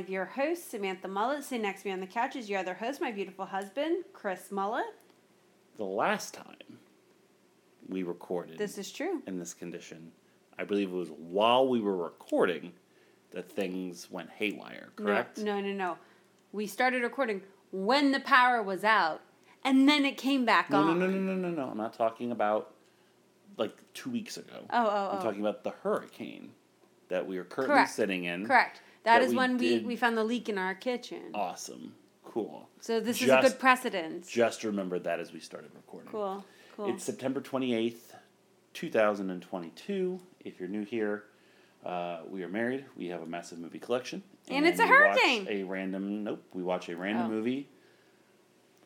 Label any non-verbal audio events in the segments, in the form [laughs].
Of your hosts, Samantha Mullet. Sitting next to me on the couch is your other host, my beautiful husband, Chris Mullet. the last time we recorded This is true. in this condition, I believe it was while we were recording that things went haywire, correct? No, no, no, no. We started recording when the power was out, and then it came back no, no, on. no, no, no, no, no. I'm not talking about like two weeks ago. Oh, oh, I'm oh. talking about the hurricane that we are currently Correct. sitting in. Correct. That that is we when we, did- we found the leak in our kitchen. Awesome. Cool. so this is a good precedent. Just remembered that as we started recording. Cool. Cool. It's September 28th, 2022. If you're new here, uh, we are married. We have a massive movie collection. And it's a hurricane. A random, nope, we watch a random Oh. movie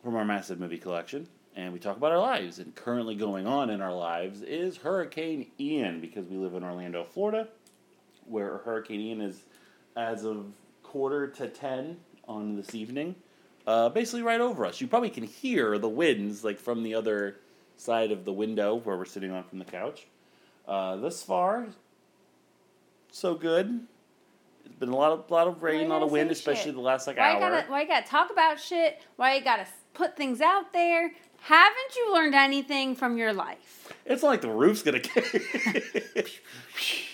from our massive movie collection. And we talk about our lives. And currently going on in our lives is Hurricane Ian because we live in Orlando, Florida, where Hurricane Ian is, as of quarter to 10 on this evening, uh, basically right over us. You probably can hear the winds like from the other side of the window where we're sitting on from the couch. Uh, thus far, so good. It's been a lot of lot of rain, a lot of wind, especially shit? the last like why hour. gotta why you gotta talk about shit? Why you gotta put things out there? Haven't you learned anything from your life? It's like the roof's gonna. [laughs] [laughs]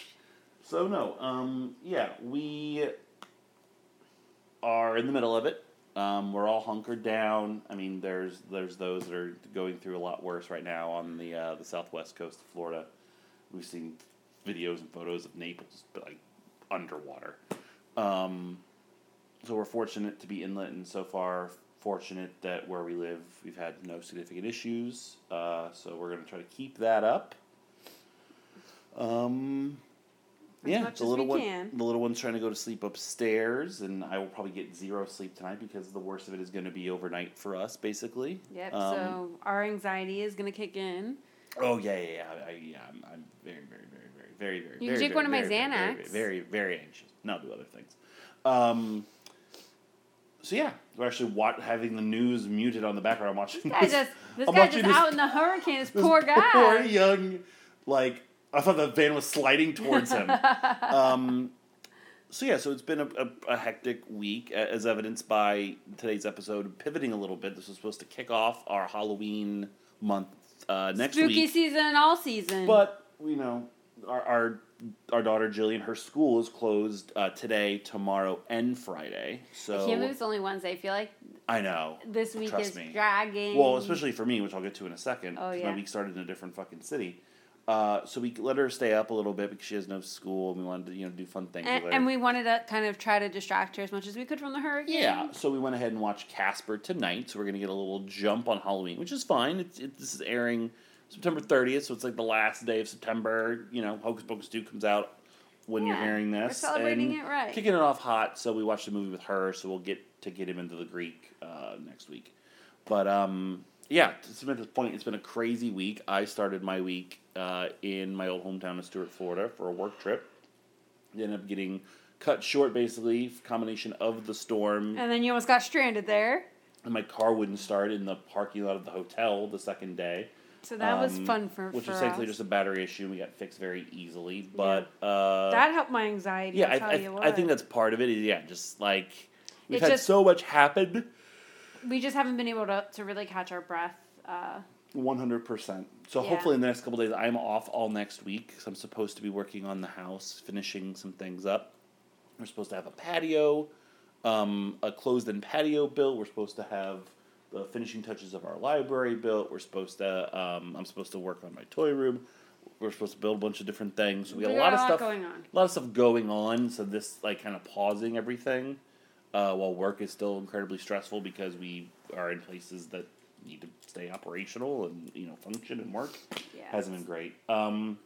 so no, um, yeah, we are in the middle of it. Um, we're all hunkered down. I mean, there's there's those that are going through a lot worse right now on the uh, the southwest coast of Florida. We've seen videos and photos of Naples, but like underwater. Um, so we're fortunate to be inlet, and so far fortunate that where we live, we've had no significant issues. Uh, so we're gonna try to keep that up. Um, yeah, much the as little one, can. the little one's trying to go to sleep upstairs, and I will probably get zero sleep tonight because the worst of it is going to be overnight for us, basically. Yep. Um, so our anxiety is gonna kick in. Oh yeah, yeah, yeah. I, yeah I'm, I'm very, very, very, very, very, very. You very, take very, one of my very, very, Very, very, very anxious. No, do other things. Um. So yeah, we're actually wa- having the news muted on the background. I'm watching. This guy this- just this I'm guy just this- out in the hurricane. This [laughs] poor guy. Poor young, like I thought the van was sliding towards him. [laughs] um, so yeah, so it's been a, a, a hectic week, as evidenced by today's episode. Pivoting a little bit, this was supposed to kick off our Halloween month uh, next Spooky week, season, all season. but you know, our our, our daughter Jillian, her school is closed uh, today, tomorrow, and Friday. So I can't believe it's only Wednesday. I feel like I know this week Trust is me. dragging. Well, especially for me, which I'll get to in a second. Oh, yeah. My week started in a different fucking city. Uh, so we let her stay up a little bit because she has no school, and we wanted to you know do fun things and, with her. and we wanted to kind of try to distract her as much as we could from the hurricane. yeah, so we went ahead and watched Casper tonight. So we're gonna get a little jump on Halloween, which is fine. It's it, this is airing September thirtieth, so it's like the last day of September. You know, Hocus Pocus two comes out when you're Yeah, hearing we're this. celebrating and it right. Kicking it off hot, so we watched the movie with her. So we'll get to get him into the Greek uh, next week. But um, yeah, to Samantha's point, it's been a crazy week. I started my week uh, in my old hometown of Stuart, Florida, for a work trip. Ended up getting cut short, basically, combination of the storm And then you almost got stranded there. and my car wouldn't start in the parking lot of the hotel the second day. So that was Um, fun for which for was thankfully us. just a battery issue. and We got fixed very easily, but uh, that helped my anxiety. yeah, I, tell I. I think that's part of it. Is yeah, just like we've It's had just- so much happen. We just haven't been able to, to really catch our breath. Uh, One hundred percent. So Yeah. hopefully in the next couple days, I'm off all next week because I'm supposed to be working on the house, finishing some things up. We're supposed to have a patio, um, a closed-in patio built. We're supposed to have the finishing touches of our library built. We're supposed to. Um, I'm supposed to work on my toy room. We're supposed to build a bunch of different things. We got We a got lot of stuff going on. A lot of stuff going on. So this like kind of pausing everything, uh, while work is still incredibly stressful because we are in places that need to stay operational and you know function and work hasn't been great. Um,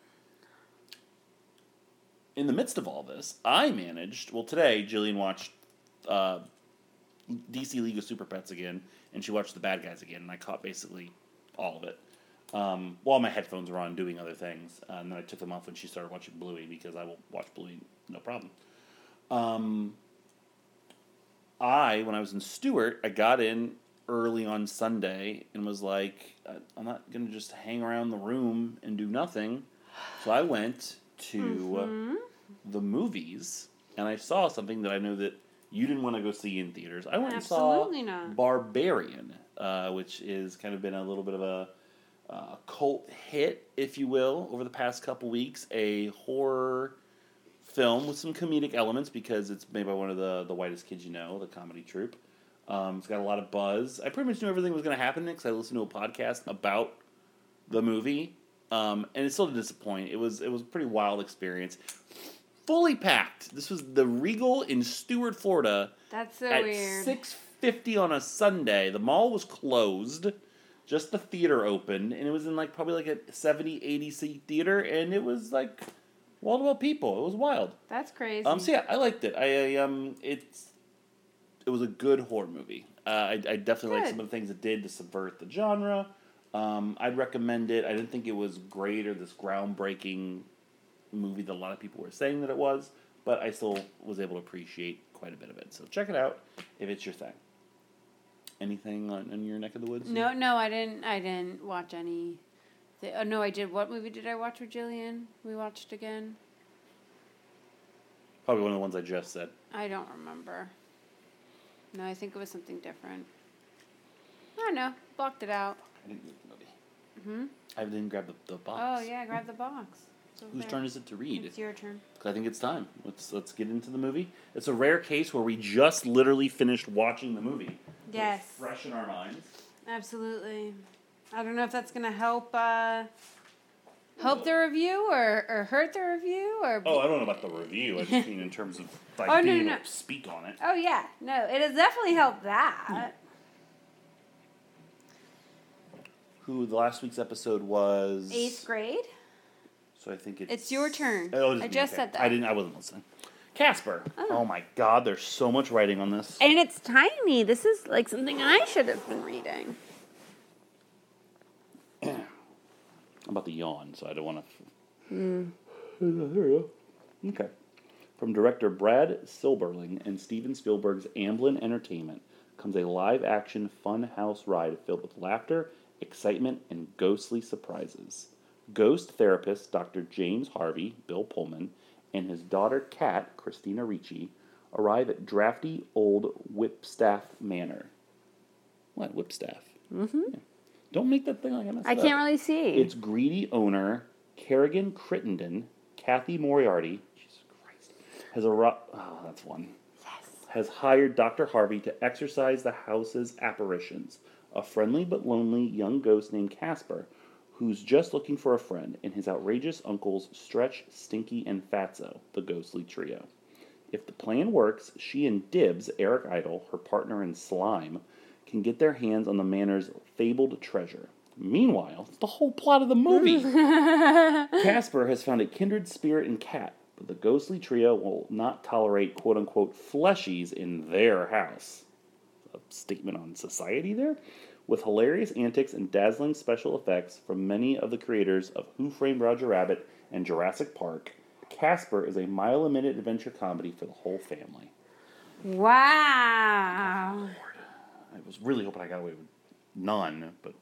in the midst of all this, I managed. Well, today Jillian watched uh, DC League of Super Pets again, and she watched The Bad Guys again, and I caught basically all of it. Um, while my headphones were on doing other things, uh, and then I took them off when she started watching Bluey because I will watch Bluey no problem. Um, I, when I was in Stuart, I got in early on Sunday and was like, "I- I'm not going to just hang around the room and do nothing. So I went to the movies and I saw something that I know that you didn't want to go see in theaters. I went Absolutely and saw not. Barbarian, uh, which is kind of been a little bit of a uh, cult hit, if you will, over the past couple weeks. A horror film with some comedic elements because it's made by one of the the whitest kids you know, the comedy troupe. Um, it's got a lot of buzz. I pretty much knew everything was going to happen because I listened to a podcast about the movie, um, and it still didn't disappoint. It was it was a pretty wild experience. Fully packed. This was the Regal in Stuart, Florida, That's so at weird. six fifty on a Sunday. The mall was closed. Just the theater opened, and it was in like probably like a 70, 80 seat theater, and it was like wall people. It was wild. That's crazy. Um, so yeah, I liked it. I, I um, it's it was a good horror movie. Uh, I, I definitely like some of the things it did to subvert the genre. Um, I'd recommend it. I didn't think it was great or this groundbreaking movie that a lot of people were saying that it was, but I still was able to appreciate quite a bit of it. So check it out if it's your thing. Anything on, in your neck of the woods? No, no, I didn't. I didn't watch any. Th- oh no, I did. What movie did I watch with Jillian? We watched again. Probably one of the ones I just said. I don't remember. No, I think it was something different. I don't know. Blocked it out. I didn't read the movie. Hmm? I didn't grab the, the box. Oh yeah, grab the box. Whose there. turn is it to read? It's your turn. I think it's time. Let's let's get into the movie. It's a rare case where we just literally finished watching the movie. It's Yes. fresh in our minds. Absolutely. I don't know if that's gonna help. Uh, help the review or, or hurt the review or. Oh, I don't know about the review. I just mean in terms of [laughs] like Oh, no, being no, able no. to speak on it. Oh yeah, no, it has definitely helped that. Who the last week's episode was? Eighth grade. So I think it's. It's your turn. Oh, it is I just okay. said that. I didn't. I wasn't listening. Casper. Oh. my God! There's so much writing on this. And it's tiny. This is like something I should have been reading. I'm about to yawn, so I don't want to. There we go. Okay. From director Brad Silberling and Steven Spielberg's Amblin Entertainment comes a live action fun house ride filled with laughter, excitement, and ghostly surprises. Ghost therapist Dr. James Harvey, Bill Pullman, and his daughter Kat, Christina Ricci, arrive at drafty old Whipstaff Manor. What, Whipstaff? Mm-hmm. Don't make that thing like I messed I can't really see. Its greedy owner, Carrigan Crittenden, Cathy Moriarty, Jesus Christ, has a ro- oh, that's one. Yes. Has hired Dr. Harvey to exorcise the house's apparitions. A friendly but lonely young ghost named Casper, who's just looking for a friend, and his outrageous uncles Stretch, Stinky, and Fatso, the ghostly trio. If the plan works, she and Dibs, Eric Idle, her partner in slime, can get their hands on the manor's fabled treasure. Meanwhile, it's the whole plot of the movie. [laughs] Casper has found a kindred spirit in Kat, but the ghostly trio will not tolerate quote unquote fleshies in their house. A statement on society there? With hilarious antics and dazzling special effects from many of the creators of Who Framed Roger Rabbit and Jurassic Park, Casper is a mile a minute adventure comedy for the whole family. wow. Was really hoping I got away with none, but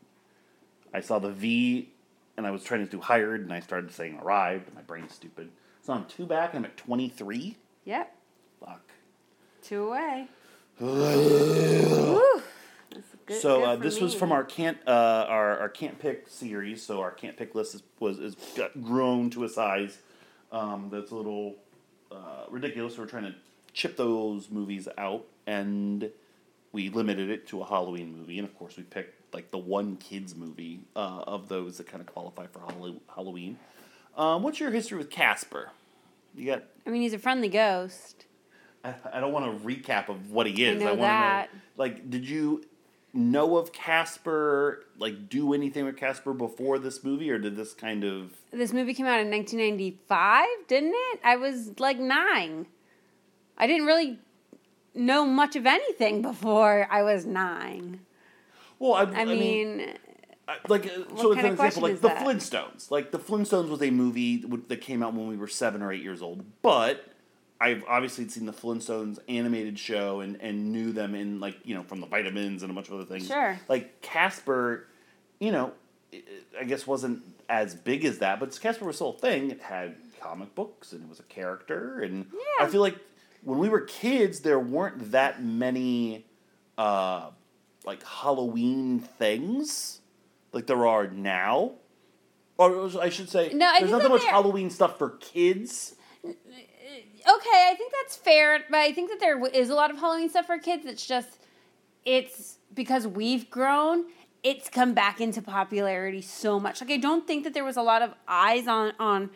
I saw the V and I was trying to do hired and I started saying arrived and my brain's stupid. So I'm two back and I'm at 23. Yep. Fuck. Two away. Good- so good uh, this was from our can't uh, our our can't pick series. So our can't pick list is, was is got grown to a size um, that's a little uh, ridiculous. So we're trying to chip those movies out, and we limited it to a Halloween movie, and of course we picked like the one kids movie uh, of those that kind of qualify for Hallow- Halloween. Um, what's your history with Casper? You got. I mean, he's a friendly ghost. I, I don't want a recap of what he is. know want that. to know. Like, did you know of Casper? Like, do anything with Casper before this movie, or did this kind of? This movie came out in 1995, didn't it? I was like nine. I didn't really know much of anything before I was nine. Well, I, I, mean, I- like uh, so of an example, like the that? Flintstones. Like the Flintstones was a movie that came out when we were seven or eight years old, but I've obviously seen the Flintstones animated show and and knew them in like you know from the vitamins and a bunch of other things. Sure. Like Casper, you know, i- I guess wasn't as big as that, but Casper was still a thing. It had comic books and it was a character, and Yeah. I feel like when we were kids, there weren't that many. Uh, like Halloween things like there are now. Or I should say, No, I there's not that much Halloween stuff for kids. okay, I think that's fair, but I think that there is a lot of Halloween stuff for kids. It's just, it's because we've grown. It's come back into popularity so much. Like I don't think that there was a lot of eyes on on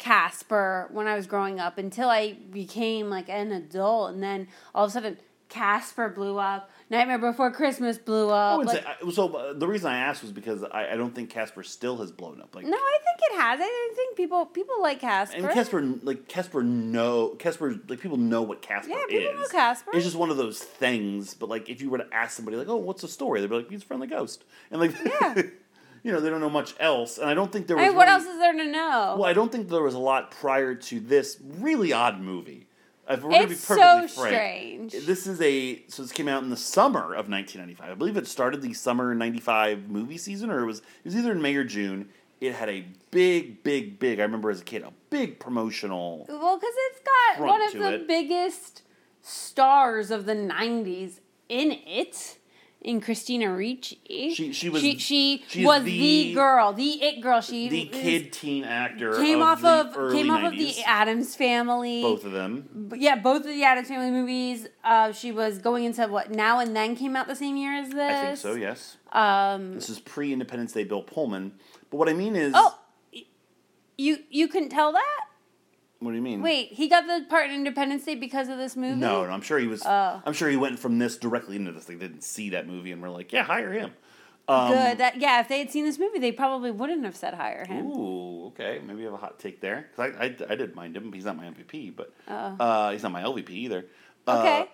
Casper when I was growing up until I became like an adult, and then all of a sudden Casper blew up. Nightmare Before Christmas blew up. Like, say, I- so uh, the reason I asked was because I, I don't think Casper still has blown up. Like, no, I think it has. I think people people like Casper. and Casper, like Casper, know Casper, like people know what Casper Yeah, is. people know Casper. It's just one of those things. But like, if you were to ask somebody, like, "Oh, what's the story?" They'd be like, "He's a friendly ghost," and like, Yeah. [laughs] you know, they don't know much else. And I don't think there was. I what really- else is there to know? Well, I don't think there was a lot prior to this really odd movie. If we're gonna be It's perfectly so frank, strange. This is a so this came out in the summer of 1995. I believe it started the summer '95 movie season, or it was it was either in May or June. It had a big, big, big. I remember as a kid, a big promotional. Well, because it's got one of the it. biggest stars of the '90s in it, in Christina Ricci. She- she was- she, she she was the- the, girl, the it girl. She The kid teen actor came of off of came off of the Addams Family. both of them. Yeah, both of the Addams Family movies. Uh, she was going into what Now and Then came out the same year as this. I think so. Yes. Um, This is pre Independence Day. Bill Pullman. But what I mean is, oh, you you couldn't tell that? What do you mean? Wait, he got the part in Independence Day because of this movie? No, no, I'm sure he was. Oh. I'm sure he went from this directly into this. They didn't see that movie and were like, "Yeah, hire him." Um, Good. That yeah. If they had seen this movie, they probably wouldn't have said hire him. Ooh, okay. Maybe you have a hot take there. 'Cause I, I, I did mind him. He's not my MVP, but Oh. uh, he's not my LVP either. Uh, Okay.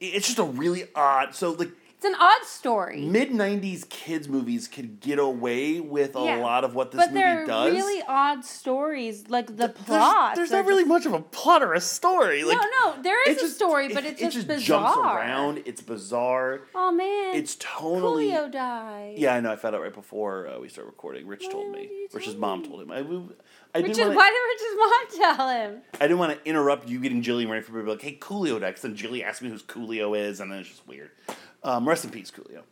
it's just a really odd. So like an odd story. mid '90s kids movies could get away with a Yeah. lot of what this but movie they're does. really odd stories. Like the There's- plot. There's, they're not really just- much of a plot or a story. Like, no, no. There is a story, but it- it's it just, bizarre. jumps around. It's bizarre. Oh man. It's totally. Coolio died. Yeah, I know. I found out right before uh, we started recording. Rich Why told me. Rich's mom told him. I, I didn't is want why did Rich's mom tell him? I didn't want to interrupt you getting Jillian ready for me to be like, hey, Coolio died. then Jilly asked me who Coolio is, and then it's just weird. Um, rest in peace, Coolio.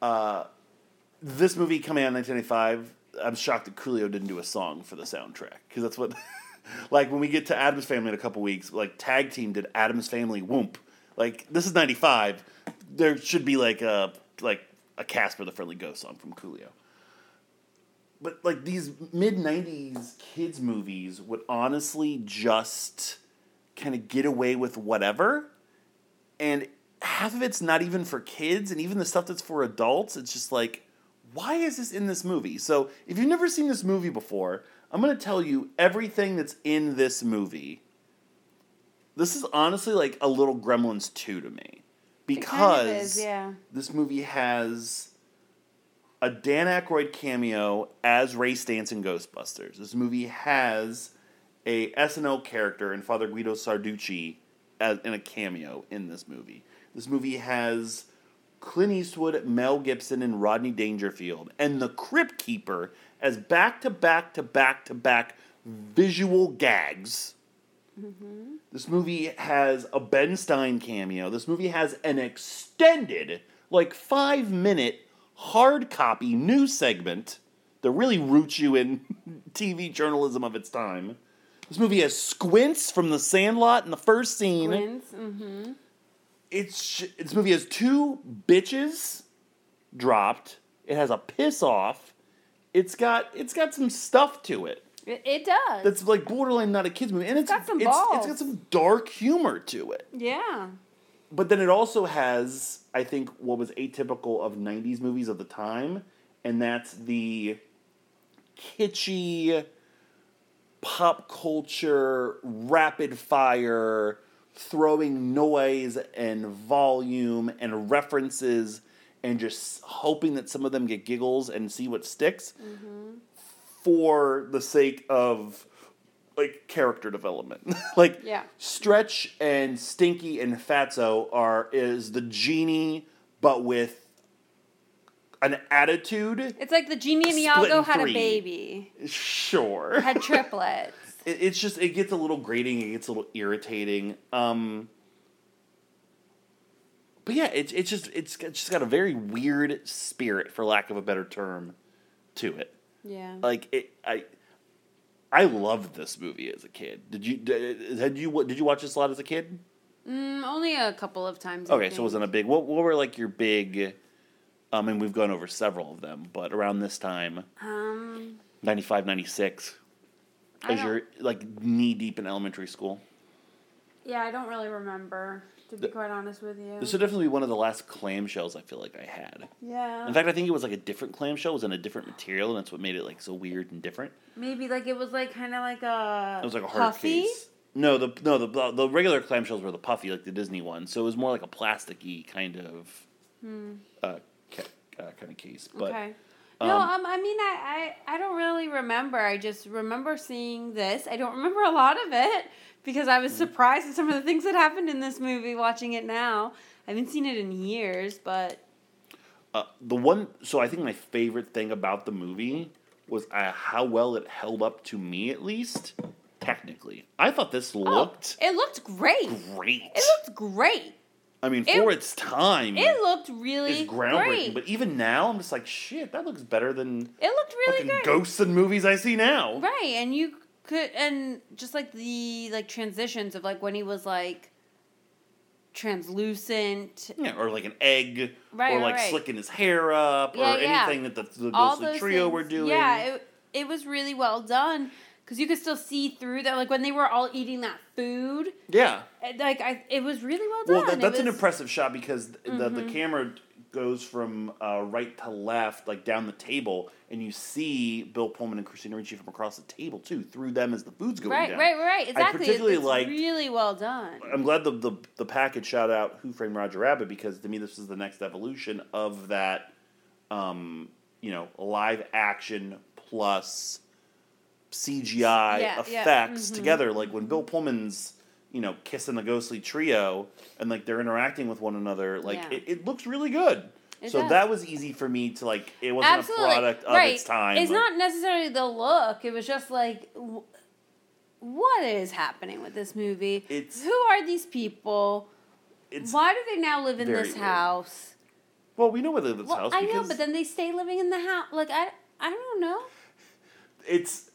Uh, this movie coming out in 1995, I'm shocked that Coolio didn't do a song for the soundtrack. Because that's what, [laughs] like, when we get to Addams Family in a couple weeks, like, Tag Team did Addams Family Whoomp. Like, this is 95. There should be, like, a, like, a Casper the Friendly Ghost song from Coolio but like these mid 90s kids movies would honestly just kind of get away with whatever and half of it's not even for kids and even the stuff that's for adults it's just like why is this in this movie so if you've never seen this movie before i'm going to tell you everything that's in this movie this is honestly like a little gremlins 2 to me because kind of is, yeah. this movie has a Dan Aykroyd cameo as Ray Stantz in Ghostbusters. This movie has a SNL character in Father Guido Sarducci as in a cameo in this movie. This movie has Clint Eastwood, Mel Gibson, and Rodney Dangerfield, and the Crypt Keeper as back to back to back to back visual gags. This movie has a Ben Stein cameo. This movie has an extended, like five minute, hard copy news segment that really roots you in [laughs] TV journalism of its time. This movie has Squints from The Sandlot in the first scene. Twins. Mm-hmm. It's this movie has two bitches dropped. It has a piss off. It's got it's got some stuff to it. It, it does. That's like borderline not a kids movie, and it's got some it's, it's balls. got some dark humor to it. yeah. But then it also has, I think, what was atypical of '90s movies of the time, and that's the kitschy pop culture, rapid fire, throwing noise and volume and references, and just hoping that some of them get giggles and see what sticks mm-hmm. for the sake of like character development. [laughs] like Yeah. Stretch and Stinky and Fatso are is the genie but with an attitude. It's like the genie and Iago had three. a baby, Sure. had triplets. It, it's just it gets a little grating, it gets a little irritating. Um but yeah, it's it's just it's got- just got a very weird spirit, for lack of a better term, to it. yeah. Like it, I, I loved this movie as a kid. Did you? Did, had you? Did you watch this a lot as a kid? Mm, only a couple of times. Okay, so it wasn't a big. What What were like your big? Um, and we've gone over several of them, but around this time, Um, 95, 96, I as you're like knee deep in elementary school. yeah, I don't really remember. To be The- quite honest with you. This would definitely be one of the last clamshells I feel like I had. yeah. In fact, I think it was like a different clamshell. It was in a different material, and that's what made it like so weird and different. Maybe like it was like kind of like a. It was like a hard puffy. case. No, the no the the regular clamshells were the puffy like the Disney ones. So it was more like a plasticky kind of uh, ca- uh, kind of case. But Hmm. Okay. No, um, um, I mean, I, I, I don't really remember. I just remember seeing this. I don't remember a lot of it because I was surprised at some of the things that happened in this movie watching it now. I haven't seen it in years, but uh, the one, so I think my favorite thing about the movie was uh, how well it held up to me, at least technically. I thought this looked oh, it looked great. great. It looked great. I mean, it- for its time, It looked really it's groundbreaking. great. But even now, I'm just like, shit, that looks better than it looked really good. ghosts and movies I see now. Right, and you could and just like the like transitions of like when he was like translucent, Yeah, or like an egg, Right, or like right. slicking his hair up, Yeah, or yeah. anything that the, the ghostly trio things. were doing. Yeah, it, it was really well done because you could still see through that. Like when they were all eating that food, yeah. it- like I, it was really well Well, done. that, It that's an impressive shot because th- the, the Mhm. camera goes from uh, right to left, like down the table, and you see Bill Pullman and Christina Ricci from across the table too, through them as the food's going Right, down. right, right. right. Exactly. I particularly it's liked- really well done. I'm glad the, the the package shout out Who Framed Roger Rabbit because to me this is the next evolution of that, um, you know, live action plus CGI Yeah, yeah, effects mhm. together. Like when Bill Pullman's you know kissing the ghostly trio and like they're interacting with one another, like Yeah. it, it looks really good. It so does. that was easy for me to like. It wasn't Absolutely. a product of right. its time. It's not necessarily the look. It was just like, what is happening with this movie? It's- Who are these people? It's Why do they now live in this weird. house? well, we know where they live in this Well, house I know, but then they stay living in the house. Like I, I don't know. it's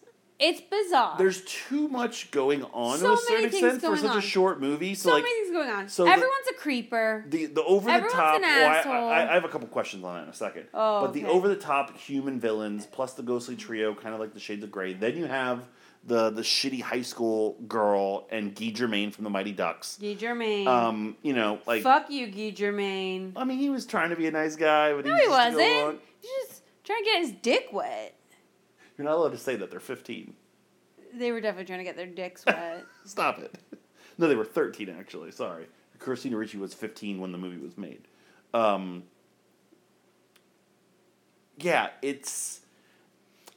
It's bizarre. there's too much going on So to a certain extent for such on. a short movie. So, so like many things going on. so the- Everyone's a creeper. the the over the top. an well, I- asshole. I, I have a couple questions on that in a second. Oh, but the over the top human villains plus the ghostly trio, kind of like the Shades of Grey. Then you have the the shitty high school girl and Guy Germaine from the Mighty Ducks. Guy Germaine. Um, you know, like Fuck you, Guy Germaine. I mean, he was trying to be a nice guy, but No, he, he was wasn't. He's just trying to get his dick wet. You're not allowed to say that. They're 15. They were definitely trying to get their dicks [laughs] wet. Stop it. No, they were 13 actually. Sorry. Christina Ricci was 15 when the movie was made. Um, yeah, it's.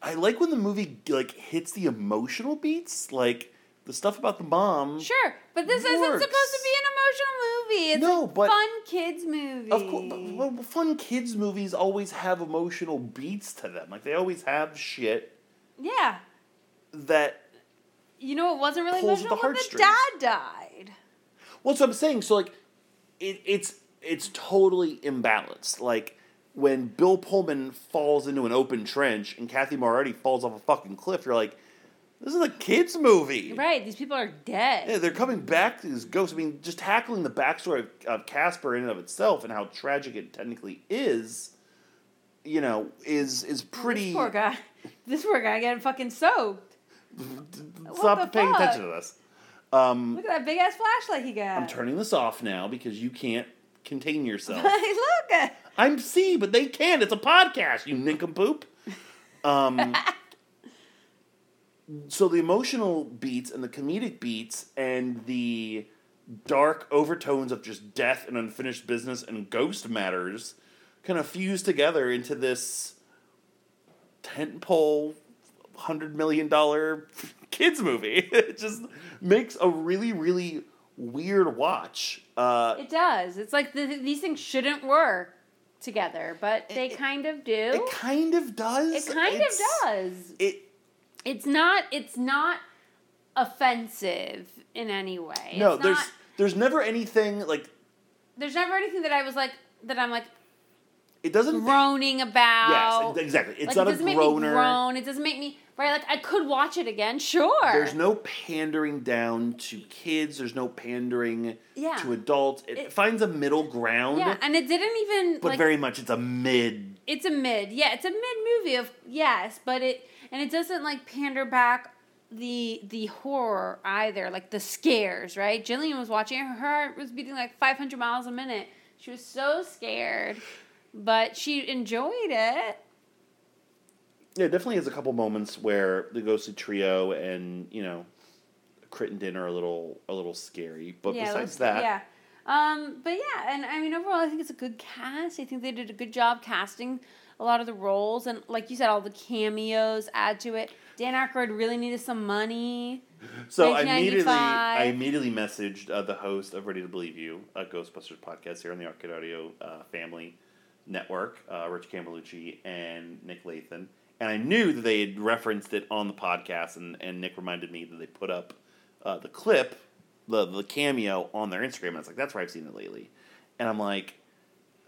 I like when the movie like hits the emotional beats, like the stuff about the mom. Sure, but this isn't supposed to be an emotional movie. It's No, a but- fun kids movie. Of course, but, fun kids movies always have emotional beats to them. Like they always have shit yeah. that You know, it wasn't really emotional the when the dad died. Well, that's what I'm saying. So like, it, it's it's totally imbalanced. Like when Bill Pullman falls into an open trench and Cathy Moretti falls off a fucking cliff, you're like, This is a kids movie. Right. These people are dead. Yeah, they're coming back to these ghosts. I mean, just tackling the backstory of, of Casper in and of itself and how tragic it technically is, you know, is is pretty. This poor guy. This poor guy getting fucking soaked. [laughs] Stop the paying fuck? attention to this. Um, Look at that big ass flashlight he got. I'm turning this off now because you can't contain yourself. [laughs] Look at. I'm C, but they can't. It's a podcast, you nincompoop. Um, [laughs] so the emotional beats and the comedic beats and the dark overtones of just death and unfinished business and ghost matters kind of fuse together into this tentpole hundred million dollar [laughs] kids movie. [laughs] It just makes a really, really weird watch. Uh, It does. It's like the, these things shouldn't work together, but they It- kind of do. it kind of does. It kind It's- of does. It It's not. It's not offensive in any way. no, It's there's not- there's never anything like there's never anything that I was like that I'm like it doesn't. groaning about. Yes, exactly. It's like, not it doesn't make me groan. It doesn't make me right. Like I could watch it again. Sure. There's no pandering down to kids. There's no pandering Yeah. to adults. It, It- finds a middle ground, Yeah, and it didn't even but like very much it's a mid. it's a mid. Yeah, it's a mid movie of yes, but it and it doesn't like pander back the the horror either, like the scares, right? Jillian was watching her heart was beating like 500 miles a minute. She was so scared, but she enjoyed it. Yeah, it definitely has a couple moments where the ghostly trio and you know, Crittenden are a little a little scary. But yeah, besides let's- that, yeah. Um, but yeah, and I mean overall, I think it's a good cast. I think they did a good job casting a lot of the roles, and like you said, all the cameos add to it. Dan Aykroyd really needed some money. So I immediately, I immediately messaged uh, the host of Ready to Believe You, a Ghostbusters podcast here on the Arcade Audio uh, family network, uh, Rich Camelucci and Nick Lathan, and I knew that they had referenced it on the podcast, and, and Nick reminded me that they put up uh, the clip, the the cameo on their Instagram. And I was like, that's where I've seen it lately, and I'm like,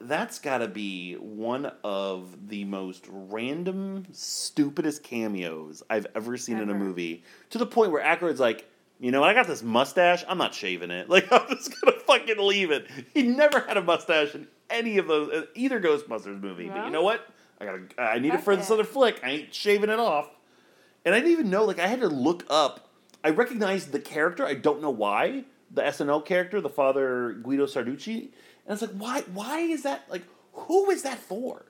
that's got to be one of the most random, stupidest cameos I've ever seen in a movie. To the point where Aykroyd's like, you know, what? I got this mustache. I'm not shaving it. [laughs] Like, I'm just gonna fucking leave it. He never had a mustache in any of those, uh, either Ghostbusters movie. But you know what? I gotta. I need it for this other flick. I ain't shaving it off. And I didn't even know. Like, I had to look up. I recognized the character. I don't know why. The SNL character, the father Guido Sarducci, and it's like, why? Why is that? Like, who is that for?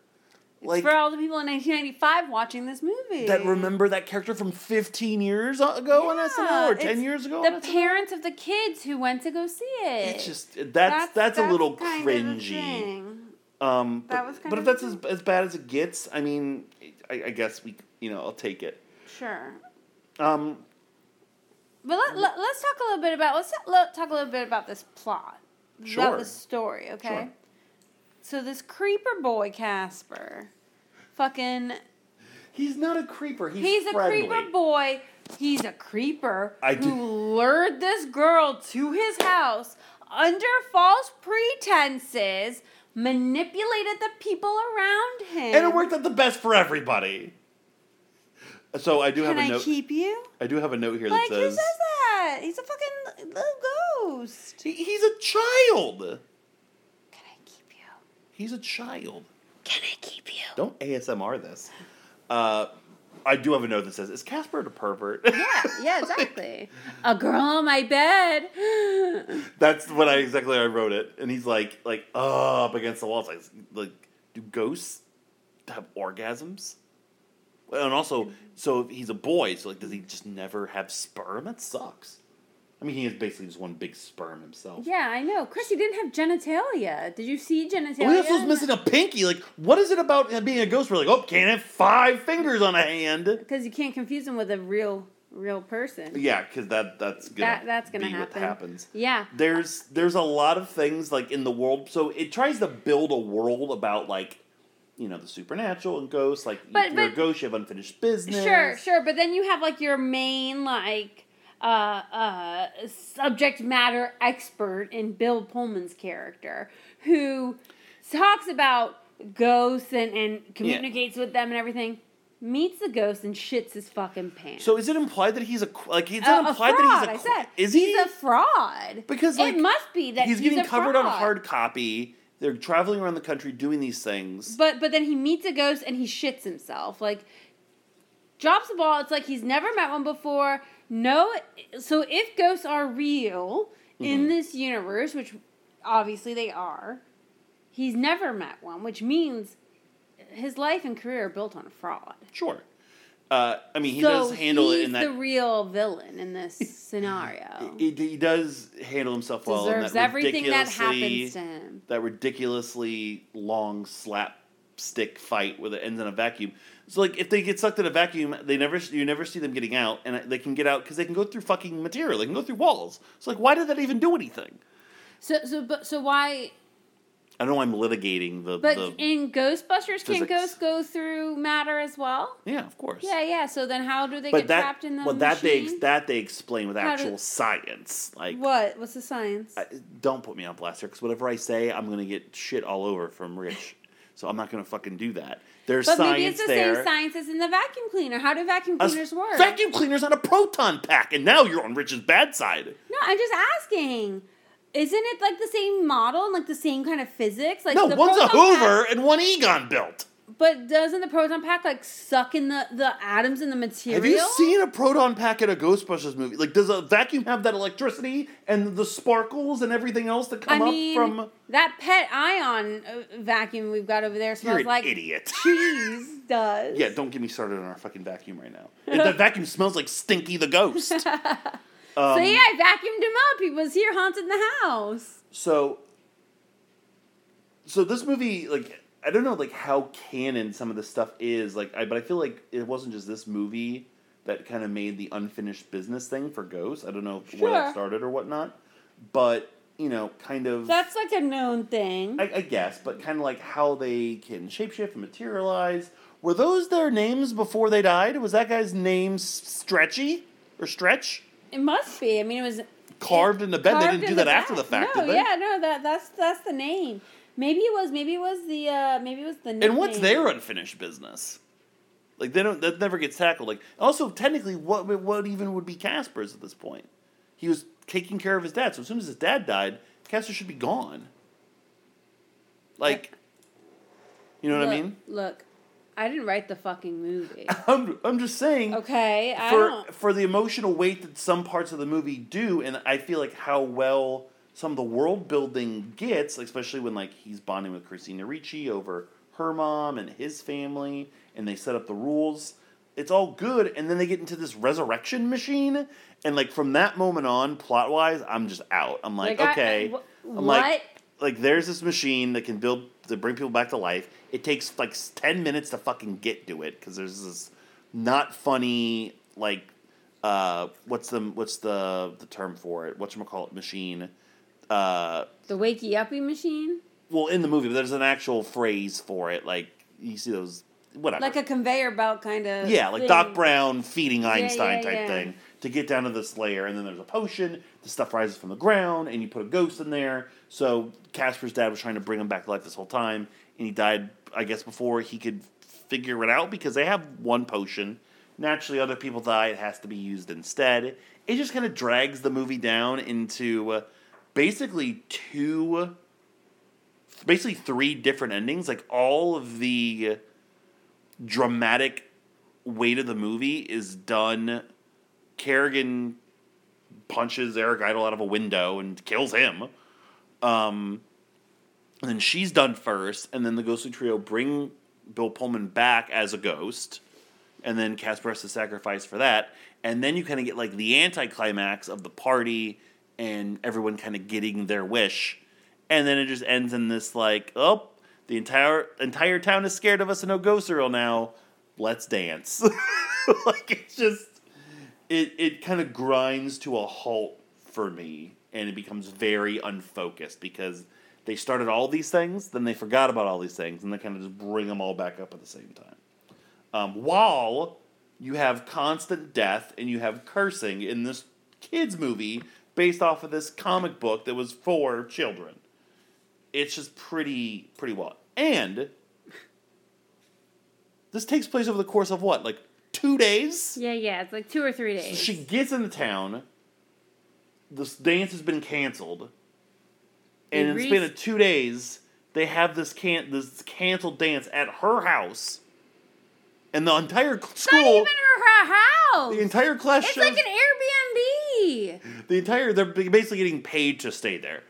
Like for all the people in 1995 watching this movie that remember that character from 15 years ago on SNL or 10 years ago. The parents of the kids who went to go see it. It's just that's that's, a little kind of the cringy. Um, That but, was kind but if that's as, as bad as it gets, I mean, I, I guess we, you know, I'll take it. Sure. Um, But let, let, us talk a little bit about let's let, talk a little bit about this plot, Sure. about the story, okay? Sure. So this creeper boy Casper, fucking, he's not a creeper. He's, he's a creeper boy. He's a creeper I who do- lured this girl to his house under false pretenses, manipulated the people around him. and it worked out the best for everybody. So I do Can have a note. I keep you? I do have a note here Like that who says says that? He's a fucking little ghost. he, he's a child. Can I keep you? He's a child. Can I keep you? Don't ASMR this. Uh, I do have a note that says, "Is Casper a pervert?" Yeah, yeah, exactly. a girl on my bed. [laughs] That's what I exactly I wrote it, and he's like, like uh, up against the wall. It's like, like, do ghosts have orgasms? Well, And also, so he's a boy, so like, does he just never have sperm? That sucks. I mean, he is basically just one big sperm himself. yeah, I know. Chris, he didn't have genitalia. Did you see genitalia? Well, he also was missing a pinky. Like, what is it about being a ghost? We're like, oh, can't have five fingers on a hand. Because you can't confuse him with a real, real person. Yeah, because that that's gonna That- that's gonna happen. happens. Yeah. there's there's a lot of things like in the world so it tries to build a world about like you know the supernatural and ghosts like But- you're a ghost you have unfinished business Sure, sure. But then you have like your main like uh uh subject matter expert in Bill Pullman's character who talks about ghosts and, and communicates with them and everything. meets the ghost and shits his fucking pants. So is it implied that he's a like? It's A- not a implied fraud, that he's a. I said. Is he's he? a fraud. Because like it must be that he's, he's, getting a covered on fraud. hard copy. They're traveling around the country doing these things. But but then he meets a ghost and he shits himself. Like drops the ball. It's like he's never met one before. No, so if ghosts are real Mm-hmm. in this universe, which obviously they are, he's never met one, which means his life and career are built on fraud. Sure. Uh, I mean, he so does handle it in that. He's the real villain in this scenario. [laughs] he, he does handle himself well. in Deserves that everything that happens to him. That ridiculously long slapstick fight where it ends in a vacuum. So like, if they get sucked in a vacuum, they never you never see them getting out, and they can get out because they can go through fucking material. They can go through walls. So like, why did that even do anything? So so but so why I know. I'm litigating the. But the in Ghostbusters, can ghosts go through matter as well? yeah, of course. Yeah, yeah. So then, how do they but get that trapped in the well that they machine? that they explain with How do- actual science. Like what? What's the science? I, don't put me on blast here because whatever I say, I'm gonna get shit all over from Rich. so I'm not gonna fucking do that. There's but science maybe it's the there. same science as in the vacuum cleaner. How do vacuum A cleaners work? Vacuum cleaners on a proton pack, and now you're on Rich's bad side. no, I'm just asking. Isn't it like the same model and like the same kind of physics? Like No, the one's a Hoover pack- and one Egon built. but doesn't the proton pack like suck in the the atoms in the material? Have you seen a proton pack in a Ghostbusters movie? Like, does a vacuum have that electricity and the sparkles and everything else that I come mean, up from? that pet ion uh, vacuum we've got over there smells like idiot. [laughs] cheese does. Yeah, don't get me started on our fucking vacuum right now. The [laughs] vacuum smells like Stinky the Ghost. [laughs] Um, so yeah, I vacuumed him up. He was here haunting the house. So, so this movie, like, I don't know, like how canon some of this stuff is, like, I, but I feel like it wasn't just this movie that kind of made the unfinished business thing for Ghost. I don't know where that started or whatnot, but you know, kind of. That's like a known thing. I, I guess, but kind of like how they can shapeshift and materialize. Were those their names before they died? Was that guy's name Stretchy or Stretch? It must be. I mean, it was Carved in the bed. They didn't do that after the fact, No, did they? yeah, no, that that's that's the name. Maybe it was. Maybe it was the. uh Maybe it was the. And what's nickname. their unfinished business? Like they don't. That never gets tackled. Like also, technically, what what even would be Casper's at this point? He was taking care of his dad. So as soon as his dad died, Casper should be gone. Like, you know what I mean? Look, I didn't write the fucking movie. [laughs] I'm I'm just saying. Okay, I for don't. for the emotional weight that some parts of the movie do, and I feel like how well some of the world building gets, especially when like he's bonding with Christina Ricci over her mom and his family, and they set up the rules. It's all good, and then they get into this resurrection machine, and like from that moment on, plot wise, I'm just out. I'm like, Like, okay, I- wh- I'm like, like there's this machine that can build to bring people back to life. It takes like ten minutes to fucking get to it because there's this not funny like uh what's the what's the the term for it? What call it machine? Uh, The wakey uppy machine, well, in the movie, but there's an actual phrase for it. Like you see those whatever. like a conveyor belt kind of. Yeah, like thing. Doc Brown feeding Einstein yeah, type yeah. thing to get down to this layer, and then there's a potion. The stuff rises from the ground, and you put a ghost in there. So Casper's dad was trying to bring him back to life this whole time, and he died, I guess, before he could figure it out because they have one potion. Naturally, other people die; it has to be used instead. It just kind of drags the movie down into uh, basically two, basically three different endings. Like all of the dramatic weight of the movie is done. Carrigan punches Eric Idle out of a window and kills him. Um, and then she's done first, and then the ghostly trio bring Bill Pullman back as a ghost, and then Casper has to sacrifice for that. And then you kind of get like the anticlimax of the party and everyone kind of getting their wish, and then it just ends in this like, oh, the entire entire town is scared of us and no ghosts real now. Let's dance. [laughs] like it's just it it kind of grinds to a halt for me and it becomes very unfocused because they started all these things then they forgot about all these things and they kind of just bring them all back up at the same time. Um, while you have constant death and you have cursing in this kids movie based off of this comic book that was for children it's just pretty pretty well and This takes place over the course of what, like two days? Yeah, yeah. It's like two or three So days. she gets into town. This dance has been canceled, and in the span of two days, they have this can this canceled dance at her house, and the entire it's not school, even her house. the entire class it's shows, like an Airbnb. the entire they're basically getting paid to stay there.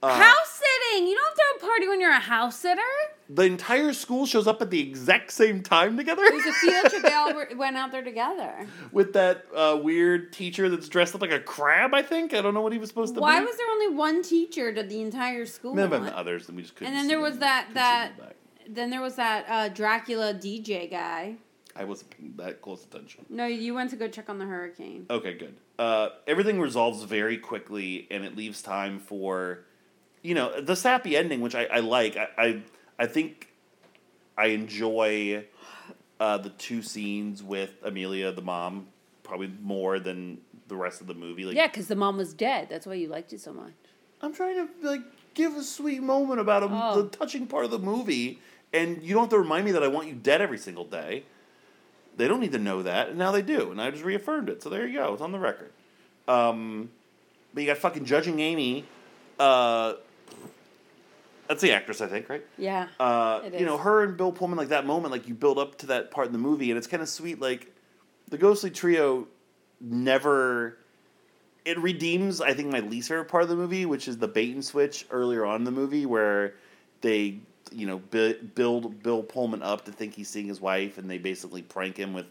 Uh, house sitting. You don't throw a party when you're a house sitter. the entire school shows up at the exact same time together It was a field trip. They all were- went out there together. with that uh, weird teacher that's dressed up like a crab. I think I don't know what he was supposed to do. Why be. was there only one teacher to the entire school? There have been others, and we just couldn't. And then there them- was that that then there was that uh, Dracula DJ guy. I wasn't paying that close attention. No, you went to go check on the hurricane. Okay, good. Uh, everything resolves very quickly, and it leaves time for, you know, the sappy ending, which I, I like. I, I I think I enjoy uh, the two scenes with Amelia, the mom, probably more than the rest of the movie. Like, Yeah, because the mom was dead. That's why you liked it so much. I'm trying to like give a sweet moment about a, Oh. the touching part of the movie, and you don't have to remind me that I want you dead every single day. They don't need to know that, and now they do, and I just reaffirmed it. So there you go. It's on the record. Um, but you got fucking judging Amy. Uh, that's the actress, I think, right? Yeah. Uh, you know, her and Bill Pullman, like that moment, like you build up to that part in the movie, and it's kind of sweet. Like the Ghostly Trio never. It redeems, I think, my least favorite part of the movie, which is the bait and switch earlier on in the movie, where they, you know, bu- build Bill Pullman up to think he's seeing his wife, and they basically prank him with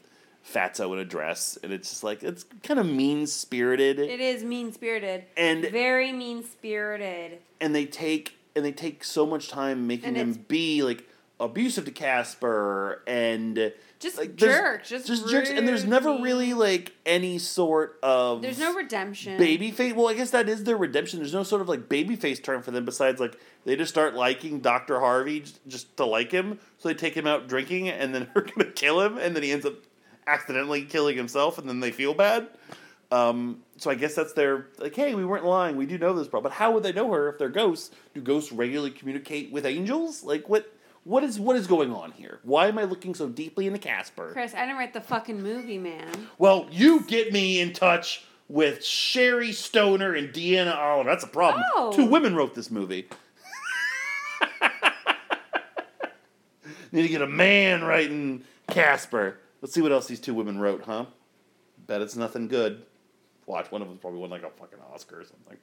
Fatso in a dress, and it's just like it's kind of mean spirited, it is mean spirited. and Very mean spirited. and they take and they take so much time making him be like abusive to Casper and Just like jerks, just jerks, and there's never really like any sort of There's no redemption. baby face. Well, I guess that is their redemption. There's no sort of like baby face turn for them besides like they just start liking Doctor Harvey just to like him, so they take him out drinking, and then [laughs] they're gonna kill him, and then he ends up accidentally killing himself, and then they feel bad. Um, so I guess that's their like, hey, we weren't lying. We do know this, bro. But how would they know her if they're ghosts? Do ghosts regularly communicate with angels? Like what? What is what is going on here? Why am I looking so deeply into Casper? Chris, I didn't write the fucking movie, man. Well, you get me in touch with Sherry Stoner and Deanna Oliver. That's a problem. Oh. Two women wrote this movie. [laughs] Need to get a man writing Casper. Let's see what else these two women wrote, huh? Bet it's nothing good. Watch, one of them probably won like a fucking Oscar or something.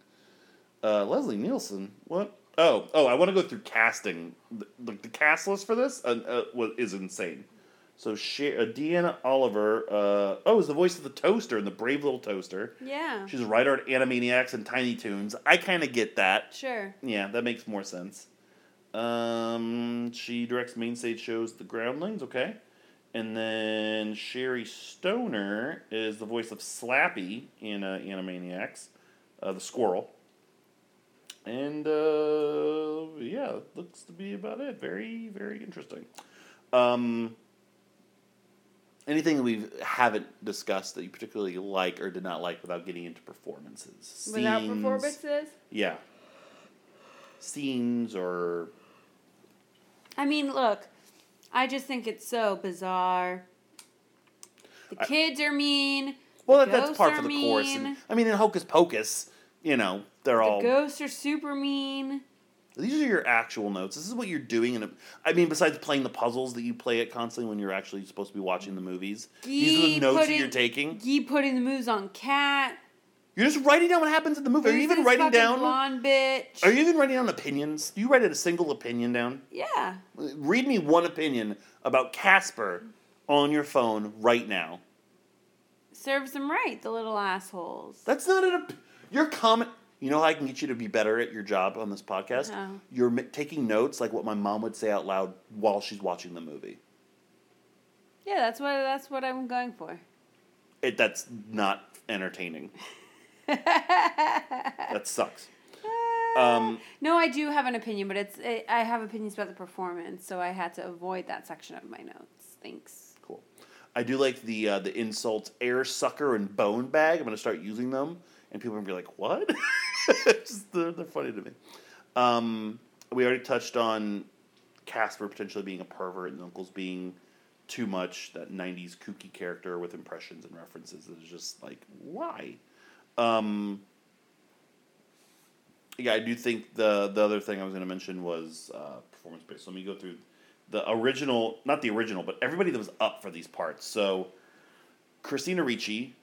Uh, Leslie Nielsen. What? Oh, oh, I want to go through casting. The, the, the cast list for this uh, uh, was, is insane. So, she, uh, Deanna Oliver, uh, oh, is the voice of the Toaster in the Brave Little Toaster. Yeah. She's a writer at Animaniacs and Tiny Toons. I kind of get that. Sure. Yeah, that makes more sense. Um, she directs main stage shows The Groundlings, okay. And then Sherry Stoner is the voice of Slappy in uh, Animaniacs, uh, the squirrel. And uh, yeah, looks to be about it. Very, very interesting. Um, anything that we haven't discussed that you particularly like or did not like without getting into performances? Without performances? Yeah. Scenes or I mean, look, I just think it's so bizarre. The I- kids are mean. well, that's part for the course. And, I mean, in Hocus Pocus, you know, they're The all. ghosts are super mean. These are your actual notes. This is what you're doing. In a, I mean, besides playing the puzzles that you play it constantly when you're actually supposed to be watching the movies. These are the Gee, notes that you're taking. Ye putting the moves on Kat. You're just writing down what happens in the movie. Are you even writing down? blonde bitch? Are you even writing down opinions? Do you write a single opinion down? Yeah. Read me one opinion about Casper on your phone right now. Serves them right, the little assholes. That's not an. Op- your comment. You know how I can get you to be better at your job on this podcast? How? You're m- taking notes like what my mom would say out loud while she's watching the movie. Yeah, that's what that's what I'm going for. It that's not entertaining. [laughs] [laughs] that sucks. Um, No, I do have an opinion, but it's it, I have opinions about the performance, so I had to avoid that section of my notes. Thanks. cool. I do like the uh, the insults air sucker and bone bag. I'm gonna start using them, and people are gonna be like, "What?" [laughs] Just they're, they're funny to me. Um, we already touched on Casper potentially being a pervert and Uncles being too much that '90s kooky character with impressions and references is just like why. Um, yeah, I do think the the other thing I was going to mention was uh, performance based. Let me go through the original, not the original, but everybody that was up for these parts. So, Christina Ricci,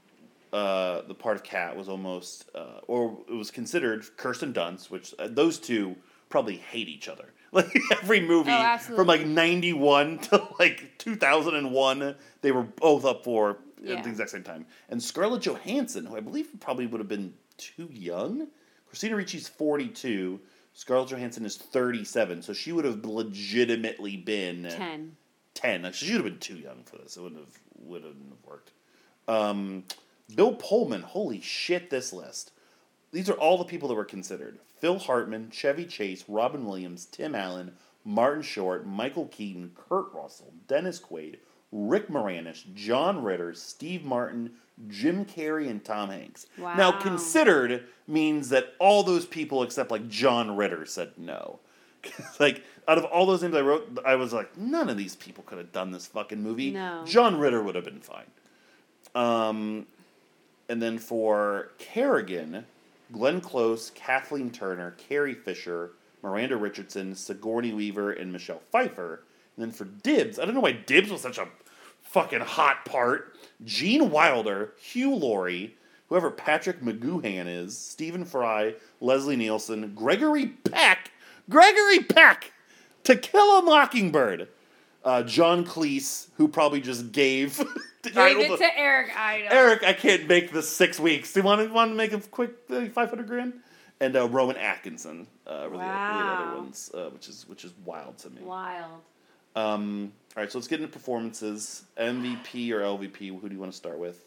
uh, the part of Kat was almost, uh, or it was considered Kirsten Dunst, which uh, those two probably hate each other. [laughs] Like every movie Oh, from like ninety one [laughs] to like two thousand and one, they were both up for at the exact same time. And Scarlett Johansson, who I believe probably would have been too young. Christina Ricci's forty two. Scarlett Johansson is thirty seven, so she would have legitimately been Ten. 10. Like, she would have been too young for this. It wouldn't have wouldn't have worked. Um, Bill Pullman, holy shit, this list. These are all the people that were considered. Phil Hartman, Chevy Chase, Robin Williams, Tim Allen, Martin Short, Michael Keaton, Kurt Russell, Dennis Quaid, Rick Moranis, John Ritter, Steve Martin, Jim Carrey, and Tom Hanks. Now, considered means that all those people except like John Ritter said no. [laughs] like out of all those names I wrote, I was like, none of these people could have done this fucking movie. No. John Ritter would have been fine. Um, and then for Carrigan, Glenn Close, Kathleen Turner, Carrie Fisher, Miranda Richardson, Sigourney Weaver, and Michelle Pfeiffer. And then for Dibs, I don't know why Dibs was such a fucking hot part. Gene Wilder, Hugh Laurie, whoever Patrick McGoohan is, Stephen Fry, Leslie Nielsen, Gregory Peck, Gregory Peck, To Kill a Mockingbird, uh, John Cleese, who probably just gave, [laughs] Gave it the- to Eric Idle. Eric, I can't make this six weeks. Do you want to want to make a quick uh, five hundred grand? And uh, Rowan Atkinson uh, were, the, were the other ones, uh, which is which is wild to me. Wild. Um, all right, so let's get into performances. MVP or LVP? Who do you want to start with?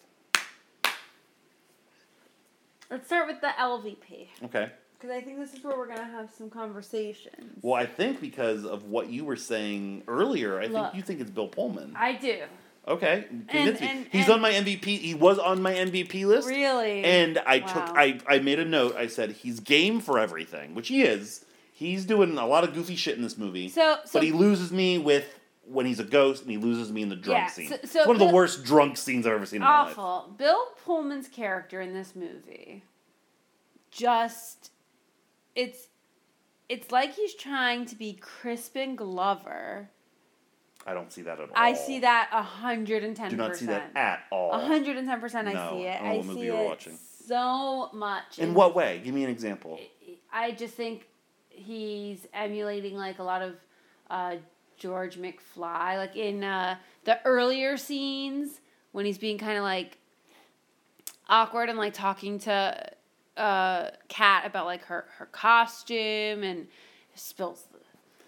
Let's start with the LVP. Okay. Because I think this is where we're going to have some conversations. Well, I think because of what you were saying earlier, I Look. think you think it's Bill Pullman. I do. Okay, convince me. and- He's and- on my MVP. He was on my MVP list. Really? And I Wow. took I, I made a note. I said he's game for everything, which he is. He's doing a lot of goofy shit in this movie. So- so- but he loses me with when he's a ghost, and he loses me in the drunk Yeah, scene. so- it's so one of the worst drunk scenes I've ever seen in. Awful. Bill Pullman's character in this movie just it's it's like he's trying to be Crispin Glover. I don't see that at all. I see that a hundred and ten Do not see that at all. A hundred and ten percent. I No, see it. I I see it watching. so much. In And what way? Give me an example. I just think he's emulating like a lot of uh, George McFly, like in uh, the earlier scenes when he's being kind of like awkward and like talking to uh, Kat about like her her costume and spills the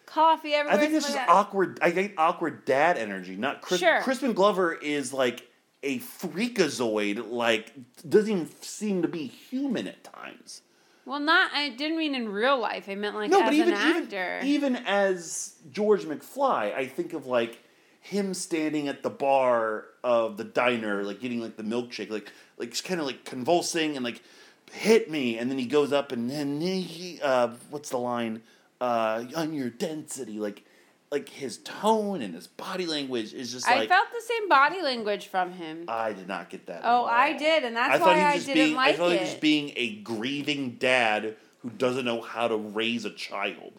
coffee everywhere. I think this is like awkward. I get awkward dad energy. Not Chris, Sure. Crispin Glover is like a freakazoid. Like doesn't even seem to be human at times. Well, not. I didn't mean in real life. I meant like no, as but even an actor. even even as George McFly, I think of like him standing at the bar of the diner, like getting like the milkshake, like like kind of like convulsing and like hit me, and then he goes up and then he uh, what's the line uh, on your density, like like his tone and his body language is just I like felt the same body language from him. I did not get that. Oh. I did, and that's I why I didn't being, like I thought he was just being a grieving dad who doesn't know how to raise a child.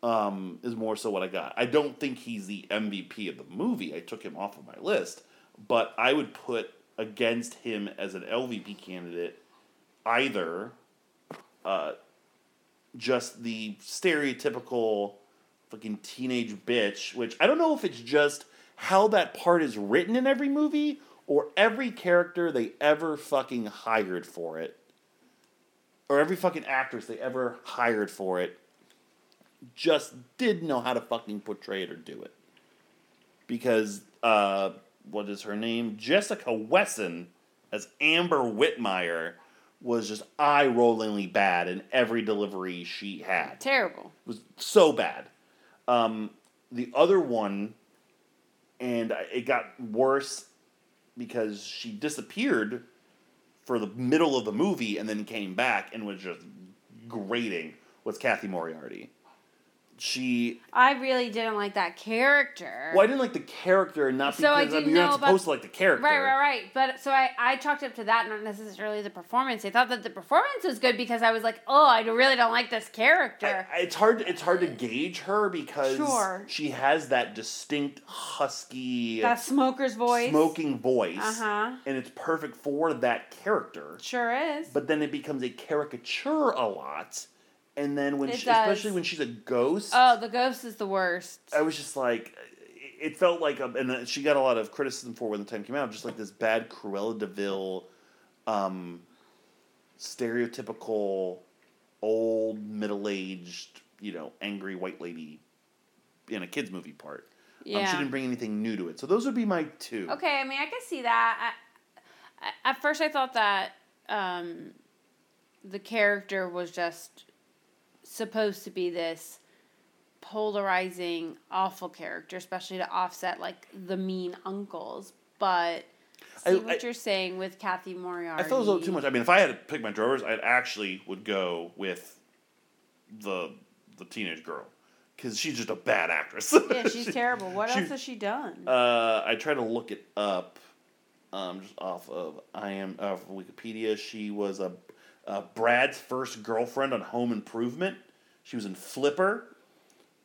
Um, is more so what I got. I don't think he's the MVP of the movie. I took him off of my list, but I would put against him as an LVP candidate either uh, just the stereotypical fucking teenage bitch, which I don't know if it's just how that part is written in every movie or every character they ever fucking hired for it. Or every fucking actress they ever hired for it just didn't know how to fucking portray it or do it. Because uh what is her name? Jessica Wesson as Amber Whitmire was just eye rollingly bad in every delivery she had Terrible. It was so bad. Um, the other one, and it got worse because she disappeared for the middle of the movie and then came back and was just grating. Was Cathy Moriarty? She. I really didn't like that character. Well, I didn't like the character, not So because I didn't you're know not about- supposed to like the character. Right, right, right. But so I, I chalked up to that, not necessarily the performance. I thought that the performance was good because I was like, oh, I really don't like this character. I- it's hard. It's hard to gauge her because Sure. she has that distinct husky, that smoker's voice. smoking voice, Uh-huh. and it's perfect for that character. Sure is. But then it becomes a caricature a lot, and then when she, especially when she's a ghost, oh, the ghost is the worst. I was just like, it felt like, a, and uh, she got a lot of criticism for when the time came out, just like this bad Cruella de Vil, um, stereotypical, old middle aged, you know, angry white lady in a kids movie part. Um, she didn't bring anything new to it, so those would be my two. Okay, I mean, I can see that. I, I, at first, I thought that um, the character was just supposed to be this polarizing, awful character, especially to offset like the mean uncles. But see I- what I- you're saying with Cathy Moriarty. I felt it was a little too much. I mean, if I had to pick my drovers, I actually would go with the the teenage girl because she's just a bad actress. Yeah, she's [laughs] She- terrible. What she- else has she done? Uh, I tried to look it up, um, just off of I am uh, Wikipedia. She was a, uh Brad's first girlfriend on Home Improvement. She was in Flipper.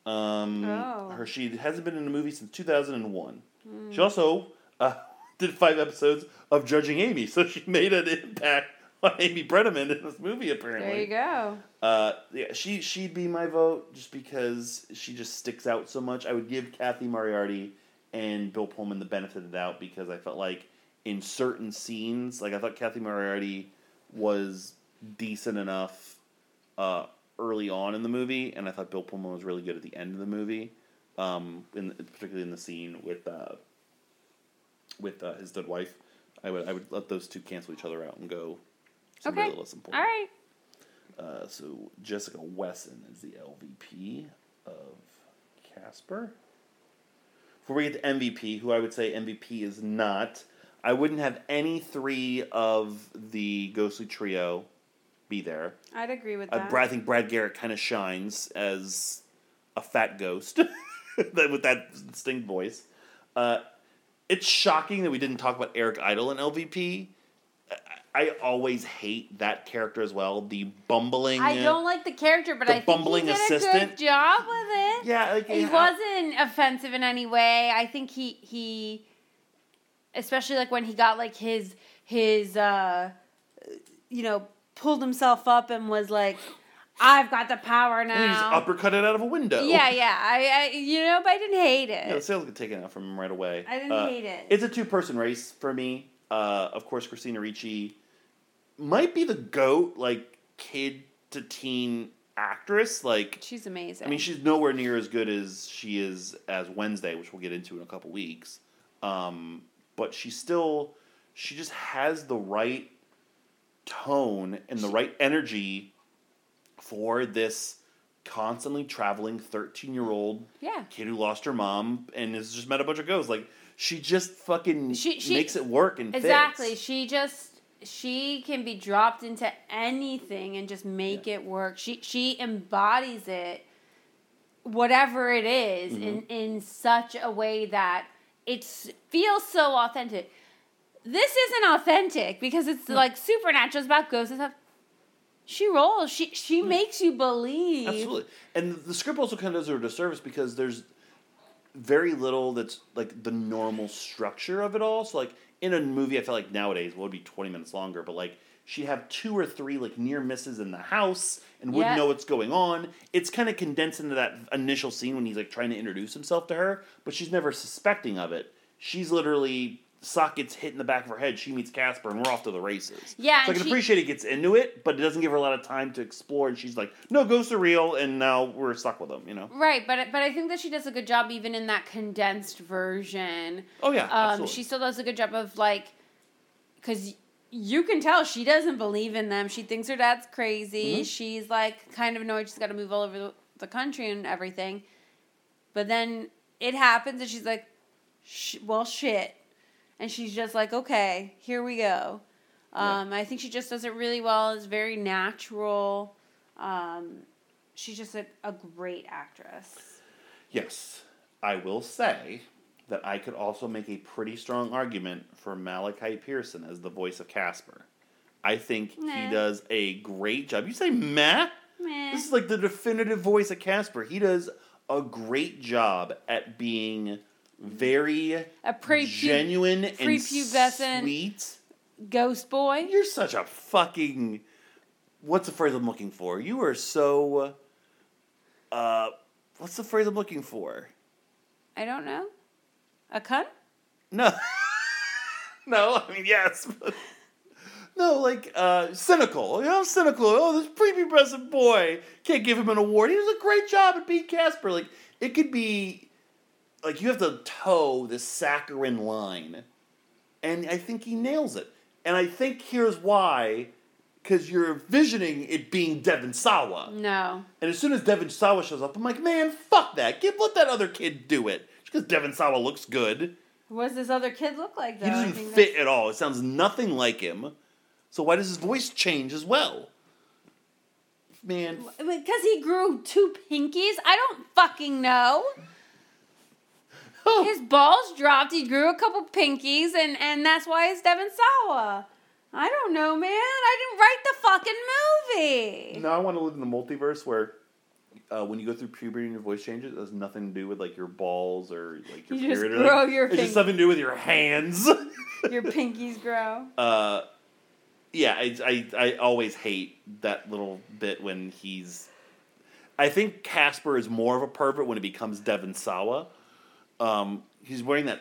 Um, Oh. her she hasn't been in a movie since two thousand and one. She also uh, [laughs] did five episodes of Judging Amy, so she [laughs] made an impact on Amy Brenneman in this movie. Apparently, there you go. uh, yeah, she she'd be my vote just because she just sticks out so much. I would give Cathy Moriarty and Bill Pullman the benefit of the doubt because I felt like in certain scenes, like I thought Cathy Moriarty was decent enough uh, early on in the movie, and I thought Bill Pullman was really good at the end of the movie, um, in particularly in the scene with uh, with uh, his dead wife. I would I would let those two cancel each other out and go. Okay. less important. right. Uh, so Jessica Wesson is the LVP of Casper. Before we get to MVP, who I would say MVP is not, I wouldn't have any three of the Ghostly Trio be there. I'd agree with Uh, that. Brad, I think Brad Garrett kind of shines as a fat ghost [laughs] with that distinct voice. Uh, it's shocking that we didn't talk about Eric Idle in LVP. I, I always hate that character as well. The bumbling. I don't like the character, but The I think bumbling he did a assistant. good job with it. Yeah, like, he yeah. wasn't offensive in any way. I think he he, especially like when he got like his his uh, you know pulled himself up and was like, "I've got the power And he just now." uppercutted out of a window. Yeah, yeah. I, I you know, but I didn't hate it. Yeah, the sails get taken out from him right away. I didn't Uh, hate it. It's a two person race for me. Uh, of course, Christina Ricci might be the goat, like kid to teen actress. Like, She's amazing. I mean, she's nowhere near as good as she is as Wednesday, which we'll get into in a couple weeks. Um, but she still, she just has the right tone and the right energy for this constantly traveling 13 year old yeah. kid who lost her mom and has just met a bunch of ghosts. Like she just fucking She- she- makes it work and Exactly. fits. She just she can be dropped into anything and just make it work. She she embodies it whatever it is, Mm-hmm. in in such a way that it feels so authentic. This isn't authentic because it's hmm. like supernatural. It's about ghosts and stuff. She rolls. She she hmm. makes you believe. Absolutely. And the script also kind of does her a disservice because there's very little that's like the normal structure of it all. So like in a movie, I feel like nowadays what would be twenty minutes longer, but like she'd have two or three like near misses in the house and wouldn't Yeah. know what's going on. It's kind of condensed into that initial scene when he's like trying to introduce himself to her, but she's never suspecting of it. She's literally sock gets hit in the back of her head. She meets Casper, and we're off to the races. Yeah, so I can she- appreciate it gets into it, but it doesn't give her a lot of time to explore. And she's like, "No, ghosts are real," and now we're stuck with them. You know? Right, but but I think that she does a good job even in that condensed version. Oh yeah, Um, absolutely. she still does a good job of like, because you can tell she doesn't believe in them. She thinks her dad's crazy. Mm-hmm. She's like kind of annoyed. She's got to move all over the, the country and everything. But then it happens, and she's like, Sh- "Well, shit," and she's just like, "Okay, here we go." Yeah. Um, I think she just does it really well. It's very natural. Um, she's just a, a great actress. Yes, I will say that I could also make a pretty strong argument for Malachi Pearson as the voice of Casper. I think Nah. he does a great job. You say meh? Meh. This is like the definitive voice of Casper. He does a great job at being very A pre genuine and prepubescent- sweet. ghost boy. You're such a fucking. What's the phrase I'm looking for? You are so. Uh, what's the phrase I'm looking for? I don't know. A cunt? No. [laughs] no, I mean, yes. but- [laughs] no, like, uh, cynical. You know, cynical. Oh, this prepubescent boy. Can't give him an award. He does a great job at being Casper. Like, it could be. Like, you have to toe the saccharine line. And I think he nails it. And I think here's why. Because you're envisioning it being Devon Sawa. No. And as soon as Devon Sawa shows up, I'm like, man, fuck that. Give let that other kid do it. Because Devon Sawa looks good. What does this other kid look like though? He doesn't fit at all. It sounds nothing like him. So why does his voice change as well? Man, Because he grew two pinkies? I don't fucking know. [laughs] His balls dropped. He grew a couple pinkies, and and that's why it's Devon Sawa. I don't know, man. I didn't write the fucking movie. No, I want to live in the multiverse where uh, when you go through puberty and your voice changes, it has nothing to do with like your balls or like your You just period. or grow your It's just fingers. something to do with your hands. [laughs] Your pinkies grow. uh, yeah, I, I I always hate that little bit when he's. I think Casper is more of a pervert when it becomes Devon Sawa. Um, he's wearing that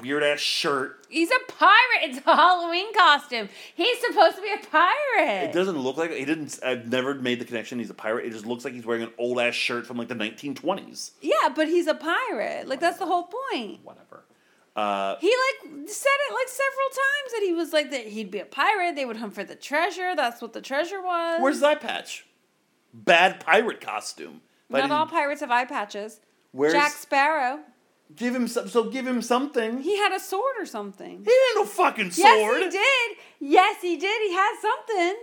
weird ass shirt. He's a pirate. It's a Halloween costume. He's supposed to be a pirate. It doesn't look like he didn't. I've never made the connection. He's a pirate. It just looks like he's wearing an old ass shirt from like the 1920s. yeah, but he's a pirate. Like that's the whole point. Whatever. Uh, He like said it like several times that he was like that he'd be a pirate. They would hunt for the treasure. That's what the treasure was. where's that patch? Bad pirate costume. I Not all pirates have eye patches. Where's Jack Sparrow. Give him some? So give him something. He had a sword or something. He had no fucking sword. Yes, he did. Yes, he did. He had something.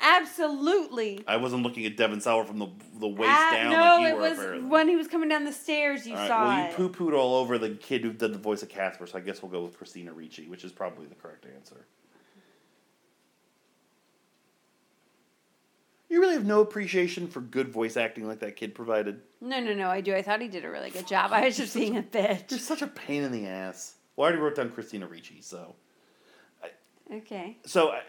Absolutely. I wasn't looking at Devon Sawa from the the waist Ah, down. no, like it was apparently. when he was coming down the stairs. You right, saw well, you poo pooed all over the kid who did the voice of Casper, so I guess we'll go with Christina Ricci, which is probably the correct answer. You really have no appreciation for good voice acting like that kid provided. No, no, no. I do. I thought he did a really good job. I was just being a [laughs] bitch. You're such a pain in the ass. Well, I already wrote down Christina Ricci, so Okay. so I,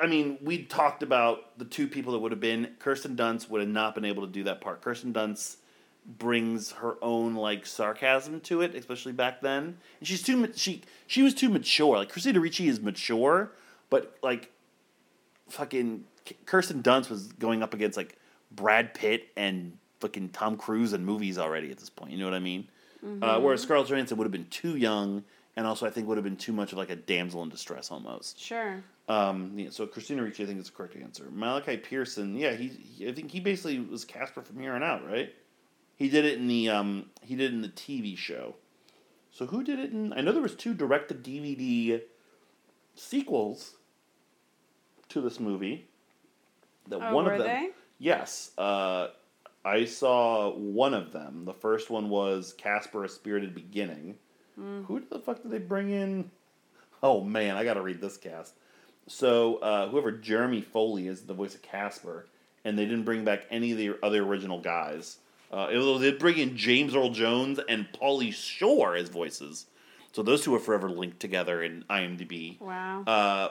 I mean, we talked about the two people that would have been. Kirsten Dunst would have not been able to do that part. Kirsten Dunst brings her own like sarcasm to it, especially back then. And she's too she she was too mature. Like Christina Ricci is mature, but like fucking Kirsten Dunst was going up against like Brad Pitt and fucking Tom Cruise in movies already at this point. You know what I mean? Uh, whereas Scarlett Johansson would have been too young, and also I think would have been too much of like a damsel in distress almost. Sure. Um, yeah, so Christina Ricci, I think is the correct answer. Malachi Pearson, yeah, he, he- I think he basically was Casper from here on out, right? He did it in the um, he did it in the TV show. So who did it in? I know there was two direct to DVD sequels to this movie. That Oh, one of them, they? yes, uh, I saw one of them. The first one was Casper: A Spirited Beginning. Mm. Who the fuck did they bring in? Oh man, I got to read this cast. So uh, whoever Jeremy Foley is the voice of Casper, and they didn't bring back any of the other original guys. Uh, they bring in James Earl Jones and Pauly Shore as voices. So those two are forever linked together in IMDb. Wow. Uh,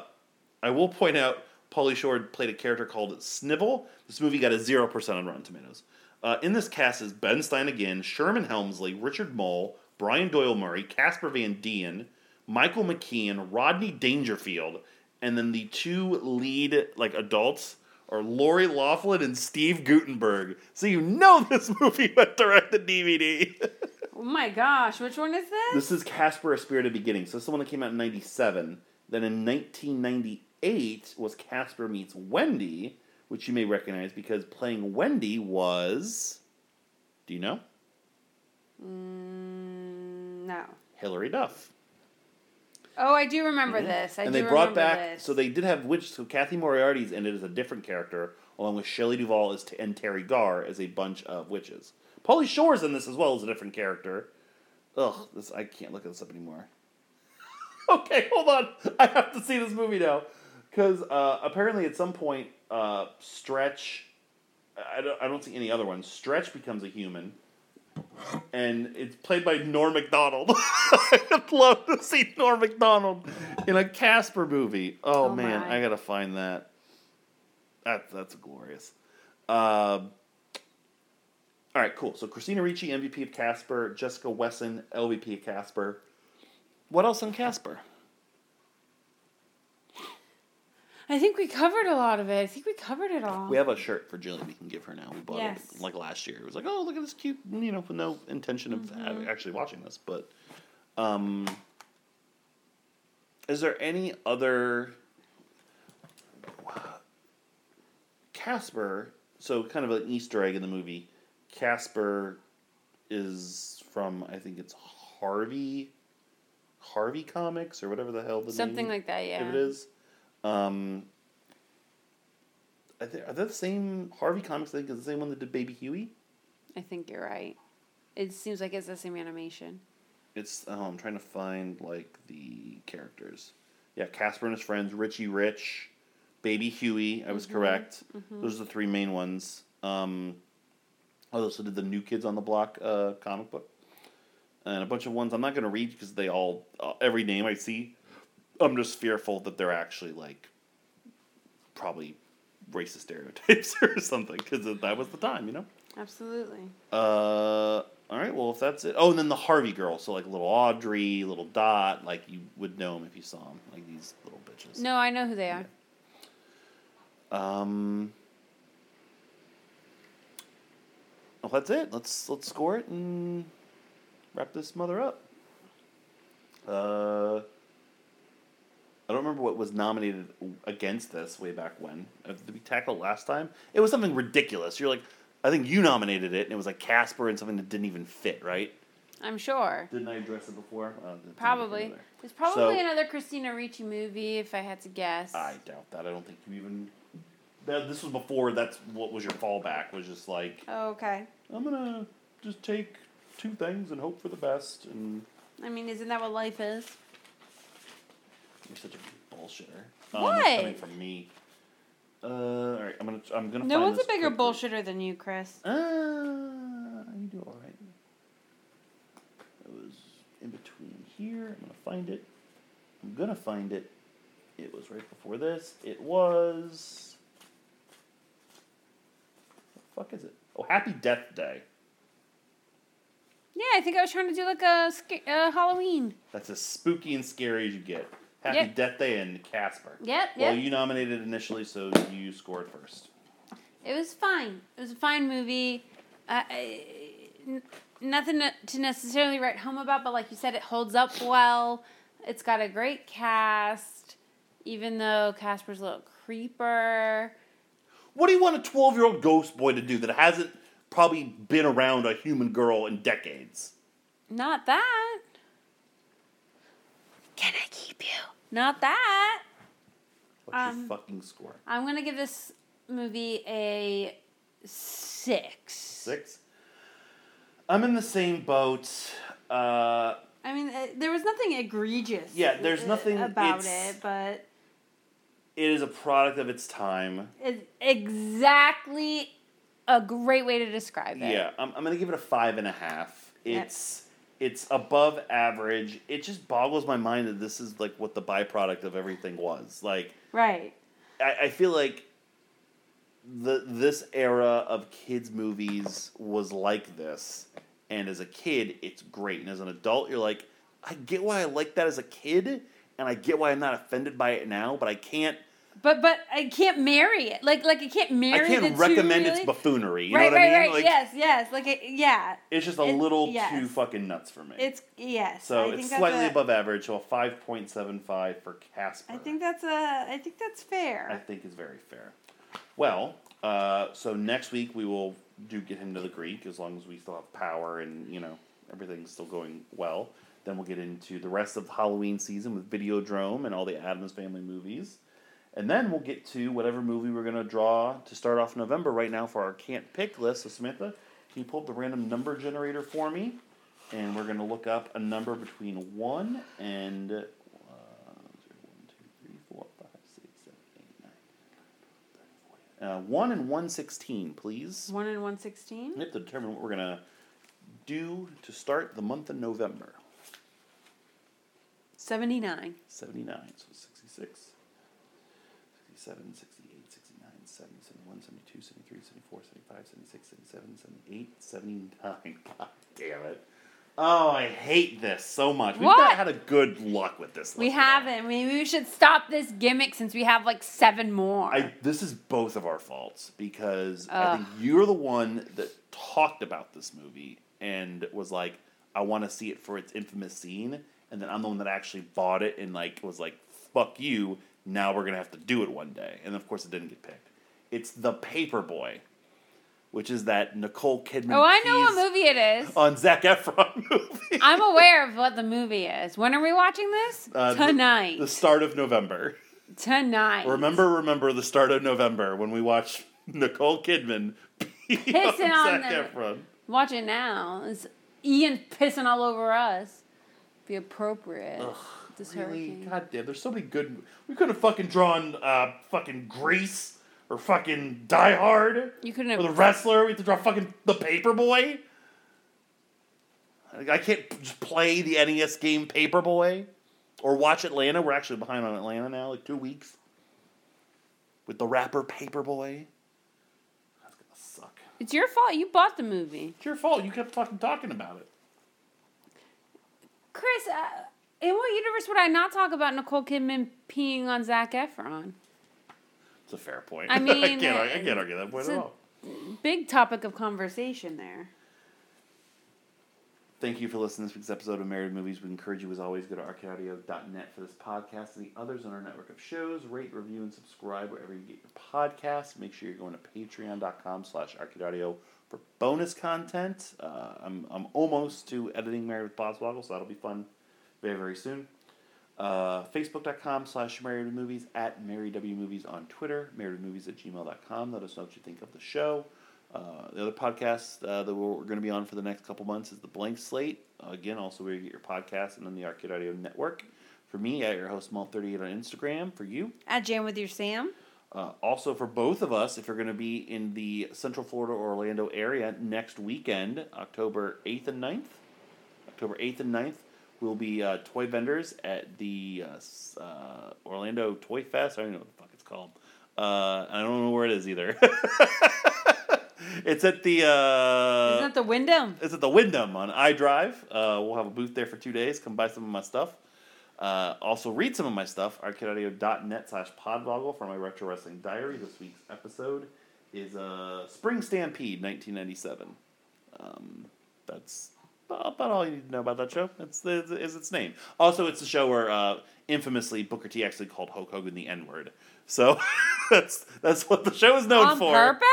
I will point out Pauly Shore played a character called Snivel. This movie got a zero percent on Rotten Tomatoes. Uh, in this cast is Ben Stein again, Sherman Hemsley, Richard Moll, Brian Doyle Murray, Casper Van Dien, Michael McKean, Rodney Dangerfield, and then the two lead like adults are Lori Loughlin and Steve Guttenberg. So you know [laughs] this movie went direct to DVD. [laughs] oh my gosh. Which one is this? This is Casper: A Spirited Beginning. So this is the one that came out in '97. Then in 1998 was Casper Meets Wendy, which you may recognize because playing Wendy was. Do you know? Mm, no. Hilary Duff. Oh, I do remember this. I and they brought back. this. So they did have which. So Cathy Moriarty's in it as a different character, along with Shelley Duvall as and Teri Garr as a bunch of witches. Pauly Shore's in this as well as a different character. Ugh, this I can't look at this up anymore. [laughs] okay, hold on. I have to see this movie now because uh, apparently at some point, uh, Stretch. I don't. I don't see any other ones. Stretch becomes a human, and it's played by Norm Macdonald. [laughs] I'd love to see Norm Macdonald in a Casper movie. Oh, Oh, man, my. I gotta find that. That that's glorious. Uh, all right, cool. So Christina Ricci, MVP of Casper. Jessica Wesson, LVP of Casper. What else in Casper? I think we covered a lot of it. I think we covered it all. We have a shirt for Jillian we can give her now. We bought Yes. it like last year. It was like, oh, look at this cute, you know, with no intention of having, actually watching this. But, um, is there any other Casper? So kind of an Easter egg in the movie. Casper is from I think it's Harvey, Harvey Comics or whatever the hell the name is. Something name like that, yeah. if it is. Um, are they, are they the same Harvey Comics? I think is the same one that did Baby Huey. I think you're right. It seems like it's the same animation. It's oh, I'm trying to find like the characters. Yeah, Casper and his friends, Richie Rich, Baby Huey. I was correct. Those are the three main ones. Um, I also did the New Kids on the Block uh, comic book, and a bunch of ones I'm not going to read because they all uh, every name I see, I'm just fearful that they're actually like probably racist stereotypes [laughs] or something because that was the time, you know. Absolutely. Uh, all right. Well, if that's it. Oh, and then the Harvey girls. So like little Audrey, little Dot. Like you would know them if you saw them. Like these little bitches. No, I know who they are. Um. Well, that's it. Let's let's score it and wrap this mother up. Uh. I don't remember what was nominated against this way back when. Uh, Did we tackle it last time? It was something ridiculous. You're like, I think you nominated it, and it was like Casper and something that didn't even fit, right? I'm sure. Didn't I address it before? Uh, Probably. It's probably So- another Christina Ricci movie if I had to guess. I doubt that. I don't think you even. That, this was before. That's what was your fallback. Was just like Oh, okay. I'm gonna just take two things and hope for the best. And I mean, isn't that what life is? You're such a bullshitter. Um, What? That's coming from me. Uh, all right. I'm gonna. I'm gonna. No find one's a bigger quickly. bullshitter than you, Chris. Uh, you do all right. It was in between here. I'm gonna find it. I'm gonna find it. It was right before this. It was. What the fuck is it? Oh, Happy Death Day. Yeah, I think I was trying to do like a sca- uh, Halloween. That's as spooky and scary as you get. Happy Yep. Death Day and Casper. Yep, yep. Well, you nominated initially, so you scored first. It was fine. It was a fine movie. Uh, I- n- nothing to- to necessarily write home about, but like you said, it holds up well. It's got a great cast, even though Casper's a little creeper. What do you want a 12 year old ghost boy to do that hasn't probably been around a human girl in decades? Not that. Can I keep you? Not that. What's Um, your fucking score? I'm gonna give this movie a six. Six? I'm in the same boat. Uh, I mean, uh, there was nothing egregious. Yeah, there's nothing- about it, but it is a product of its time. it's exactly a great way to describe it. Yeah, I'm, I'm gonna give it a five and a half. Yeah. It's it's above average. It just boggles my mind that this is like what the byproduct of everything was. Like Right. I, I feel like the this era of kids movies was like this, and as a kid, it's great, and as an adult, you're like, I get why I like that as a kid, and I get why I'm not offended by it now, but I can't. But but I can't marry it. Like like I can't marry. I can't recommend really. its buffoonery. You right, know what right, I mean? right. Like, yes, yes. Like it, yeah. It's just a It- little yes. too fucking nuts for me. It's yes. so I it's slightly a- above average, so a five point seven five for Casper. I think that's a. I think that's fair. I think is very fair. Well, uh, so next week we will do get him to the Greek as long as we still have power and you know everything's still going well. Then we'll get into the rest of Halloween season with Videodrome and all the Addams Family movies, And then we'll get to whatever movie we're going to draw to start off November right now for our can't pick list. So, Samantha, can you pull up the random number generator for me? And we're going to look up a number between 1 and. Uh, 1, 2, 3, 4, 5, 6, 7, 8, 9, 10, 11, 12, 13, 14. Uh, 1 and 116, please. One and one sixteen. We have to determine what we're going to do to start the month of November. Seventy nine. 79, so 66, 67, 68, 69, 70, 71, 72, 73, 74, 75, 76, 77, 78, 79. [laughs] God damn it. Oh, I hate this so much. We've What? not had a good luck with this. We list at all. haven't. Maybe we should stop this gimmick since we have like seven more. I, this is both of our faults because I think you're the one that talked about this movie and was like, I want to see it for its infamous scene. And then I'm the one that actually bought it and like was like, fuck you. Now we're going to have to do it one day. And of course it didn't get picked. It's The Paperboy, which is that Nicole Kidman. oh, I know what movie it is. On Zac Efron [laughs] movie. I'm aware of what the movie is. When are we watching this? Uh, Tonight. The start of November. Tonight. Remember, remember the start of November when we watch Nicole Kidman [laughs] Pissing on Zac the- Efron. Watch it now. It's Ian pissing all over us. Be appropriate. This Really? hurricane. God damn, there's so many good. We could have fucking drawn uh, fucking Grease or fucking Die Hard You couldn't have. or the wrestler. We have to draw fucking the Paperboy. I can't just play the NES game Paperboy or watch Atlanta. We're actually behind on Atlanta now, like two weeks. With the rapper Paperboy. That's gonna suck. It's your fault. You bought the movie. It's your fault. You kept fucking talking about it. Chris, uh, in what universe would I not talk about Nicole Kidman peeing on Zac Efron? It's a fair point. I mean, [laughs] I can't. I can't argue that point it's at a- all. Big topic of conversation there. Thank you for listening to this week's episode of Married Movies. We encourage you, as always, go to arcadeaudio.net for this podcast and the others on our network of shows. Rate, review, and subscribe wherever you get your podcasts. Make sure you're going to patreon.com slash arcadeaudio for bonus content. Uh, I'm, I'm almost to editing Married with Boswoggle, so that'll be fun very, very soon. Uh, Facebook.com slash Married with Movies, at Married W Movies on Twitter, marriedwithmovies at gmail.com. Let us know what you think of the show. Uh, the other podcast uh, that we're, going to be on for the next couple months is the Blank Slate. Uh, again, also where you get your podcast and then the Arcade Audio Network. For me, at your host Malt38 on Instagram. For you, At Jam with your Sam. uh, also for both of us, if you're going to be in the Central Florida or Orlando area next weekend, October 8th and 9th. October 8th and 9th, we'll be uh, toy vendors at the uh, uh, Orlando Toy Fest. I don't know what the fuck it's called. Uh, I don't know where it is either. [laughs] it's at the. Uh, Isn't that the Wyndham? it's at the Wyndham on iDrive. Uh, we'll have a booth there for two days. Come buy some of my stuff. Uh, also, read some of my stuff. ArcadeAudio.net slash podvoggle for my Retro Wrestling Diary. This week's episode is uh, Spring Stampede 1997. Um, that's about all you need to know about that show. That's the, is its name. Also, it's the show where uh, infamously Booker T actually called Hulk Hogan the N word. So [laughs] that's that's what the show is known On for. purpose?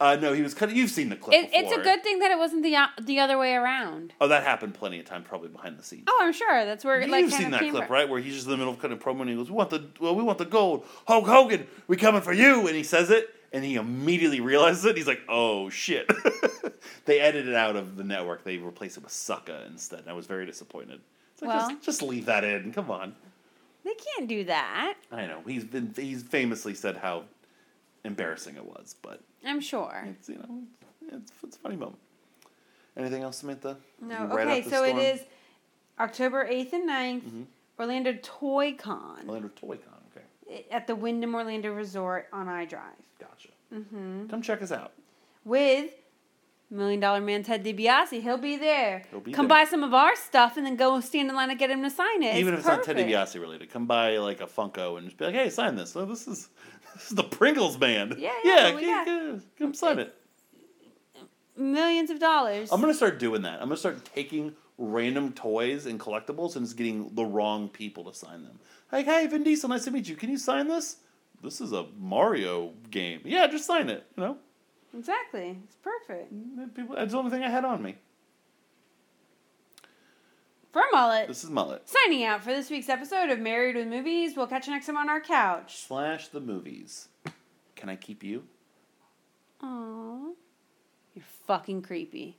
Uh, no, he was of. You've seen the clip. It, it's a before. good thing that it wasn't the o- the other way around. Oh, that happened plenty of times, probably behind the scenes. Oh, I'm sure that's where You've like kind seen of that came clip, from. right? Where he's just in the middle of cutting of promo and he goes, "We want the well, we want the gold, Hulk Hogan, we coming for you," and he says it, and he immediately realizes it. He's like, "Oh shit!" [laughs] they edited it out of the network. They replaced it with Sucka instead. And I was very disappointed. It's like, Well- just, just leave that in. Come on. They can't do that. I know he's been he's famously said how embarrassing it was, but I'm sure. it's you know it's, it's a funny moment. Anything else, Samantha? No. Write Okay, so it storm? is October 8th and 9th, Mhm. Orlando Toy Con Orlando Toy Con. At the Wyndham Orlando Resort on iDrive. gotcha. Mm-hmm. Come check us out. With Million Dollar Man Ted DiBiase. He'll be there. He'll be Come there. buy some of our stuff and then go stand in line and get him to sign it. Even if it's not Ted perfect. DiBiase related, come buy like a Funko and just be like, "Hey, sign this." So this is [laughs] this is the Pringles band. Yeah, yeah, yeah. we Come, got- come- come sign it. Millions of dollars. I'm gonna start doing that. I'm gonna start taking random toys and collectibles and just getting the wrong people to sign them. Like, hey, Vin Diesel, nice to meet you. Can you sign this? This is a Mario game. Yeah, just sign it. You know, exactly. It's perfect. Mm, people, that's the only thing I had on me. For Mullet, This is Mullet. signing out for this week's episode of Married with Movies. We'll catch you next time on our couch. Slash the movies. Can I keep you? Aww. You're fucking creepy.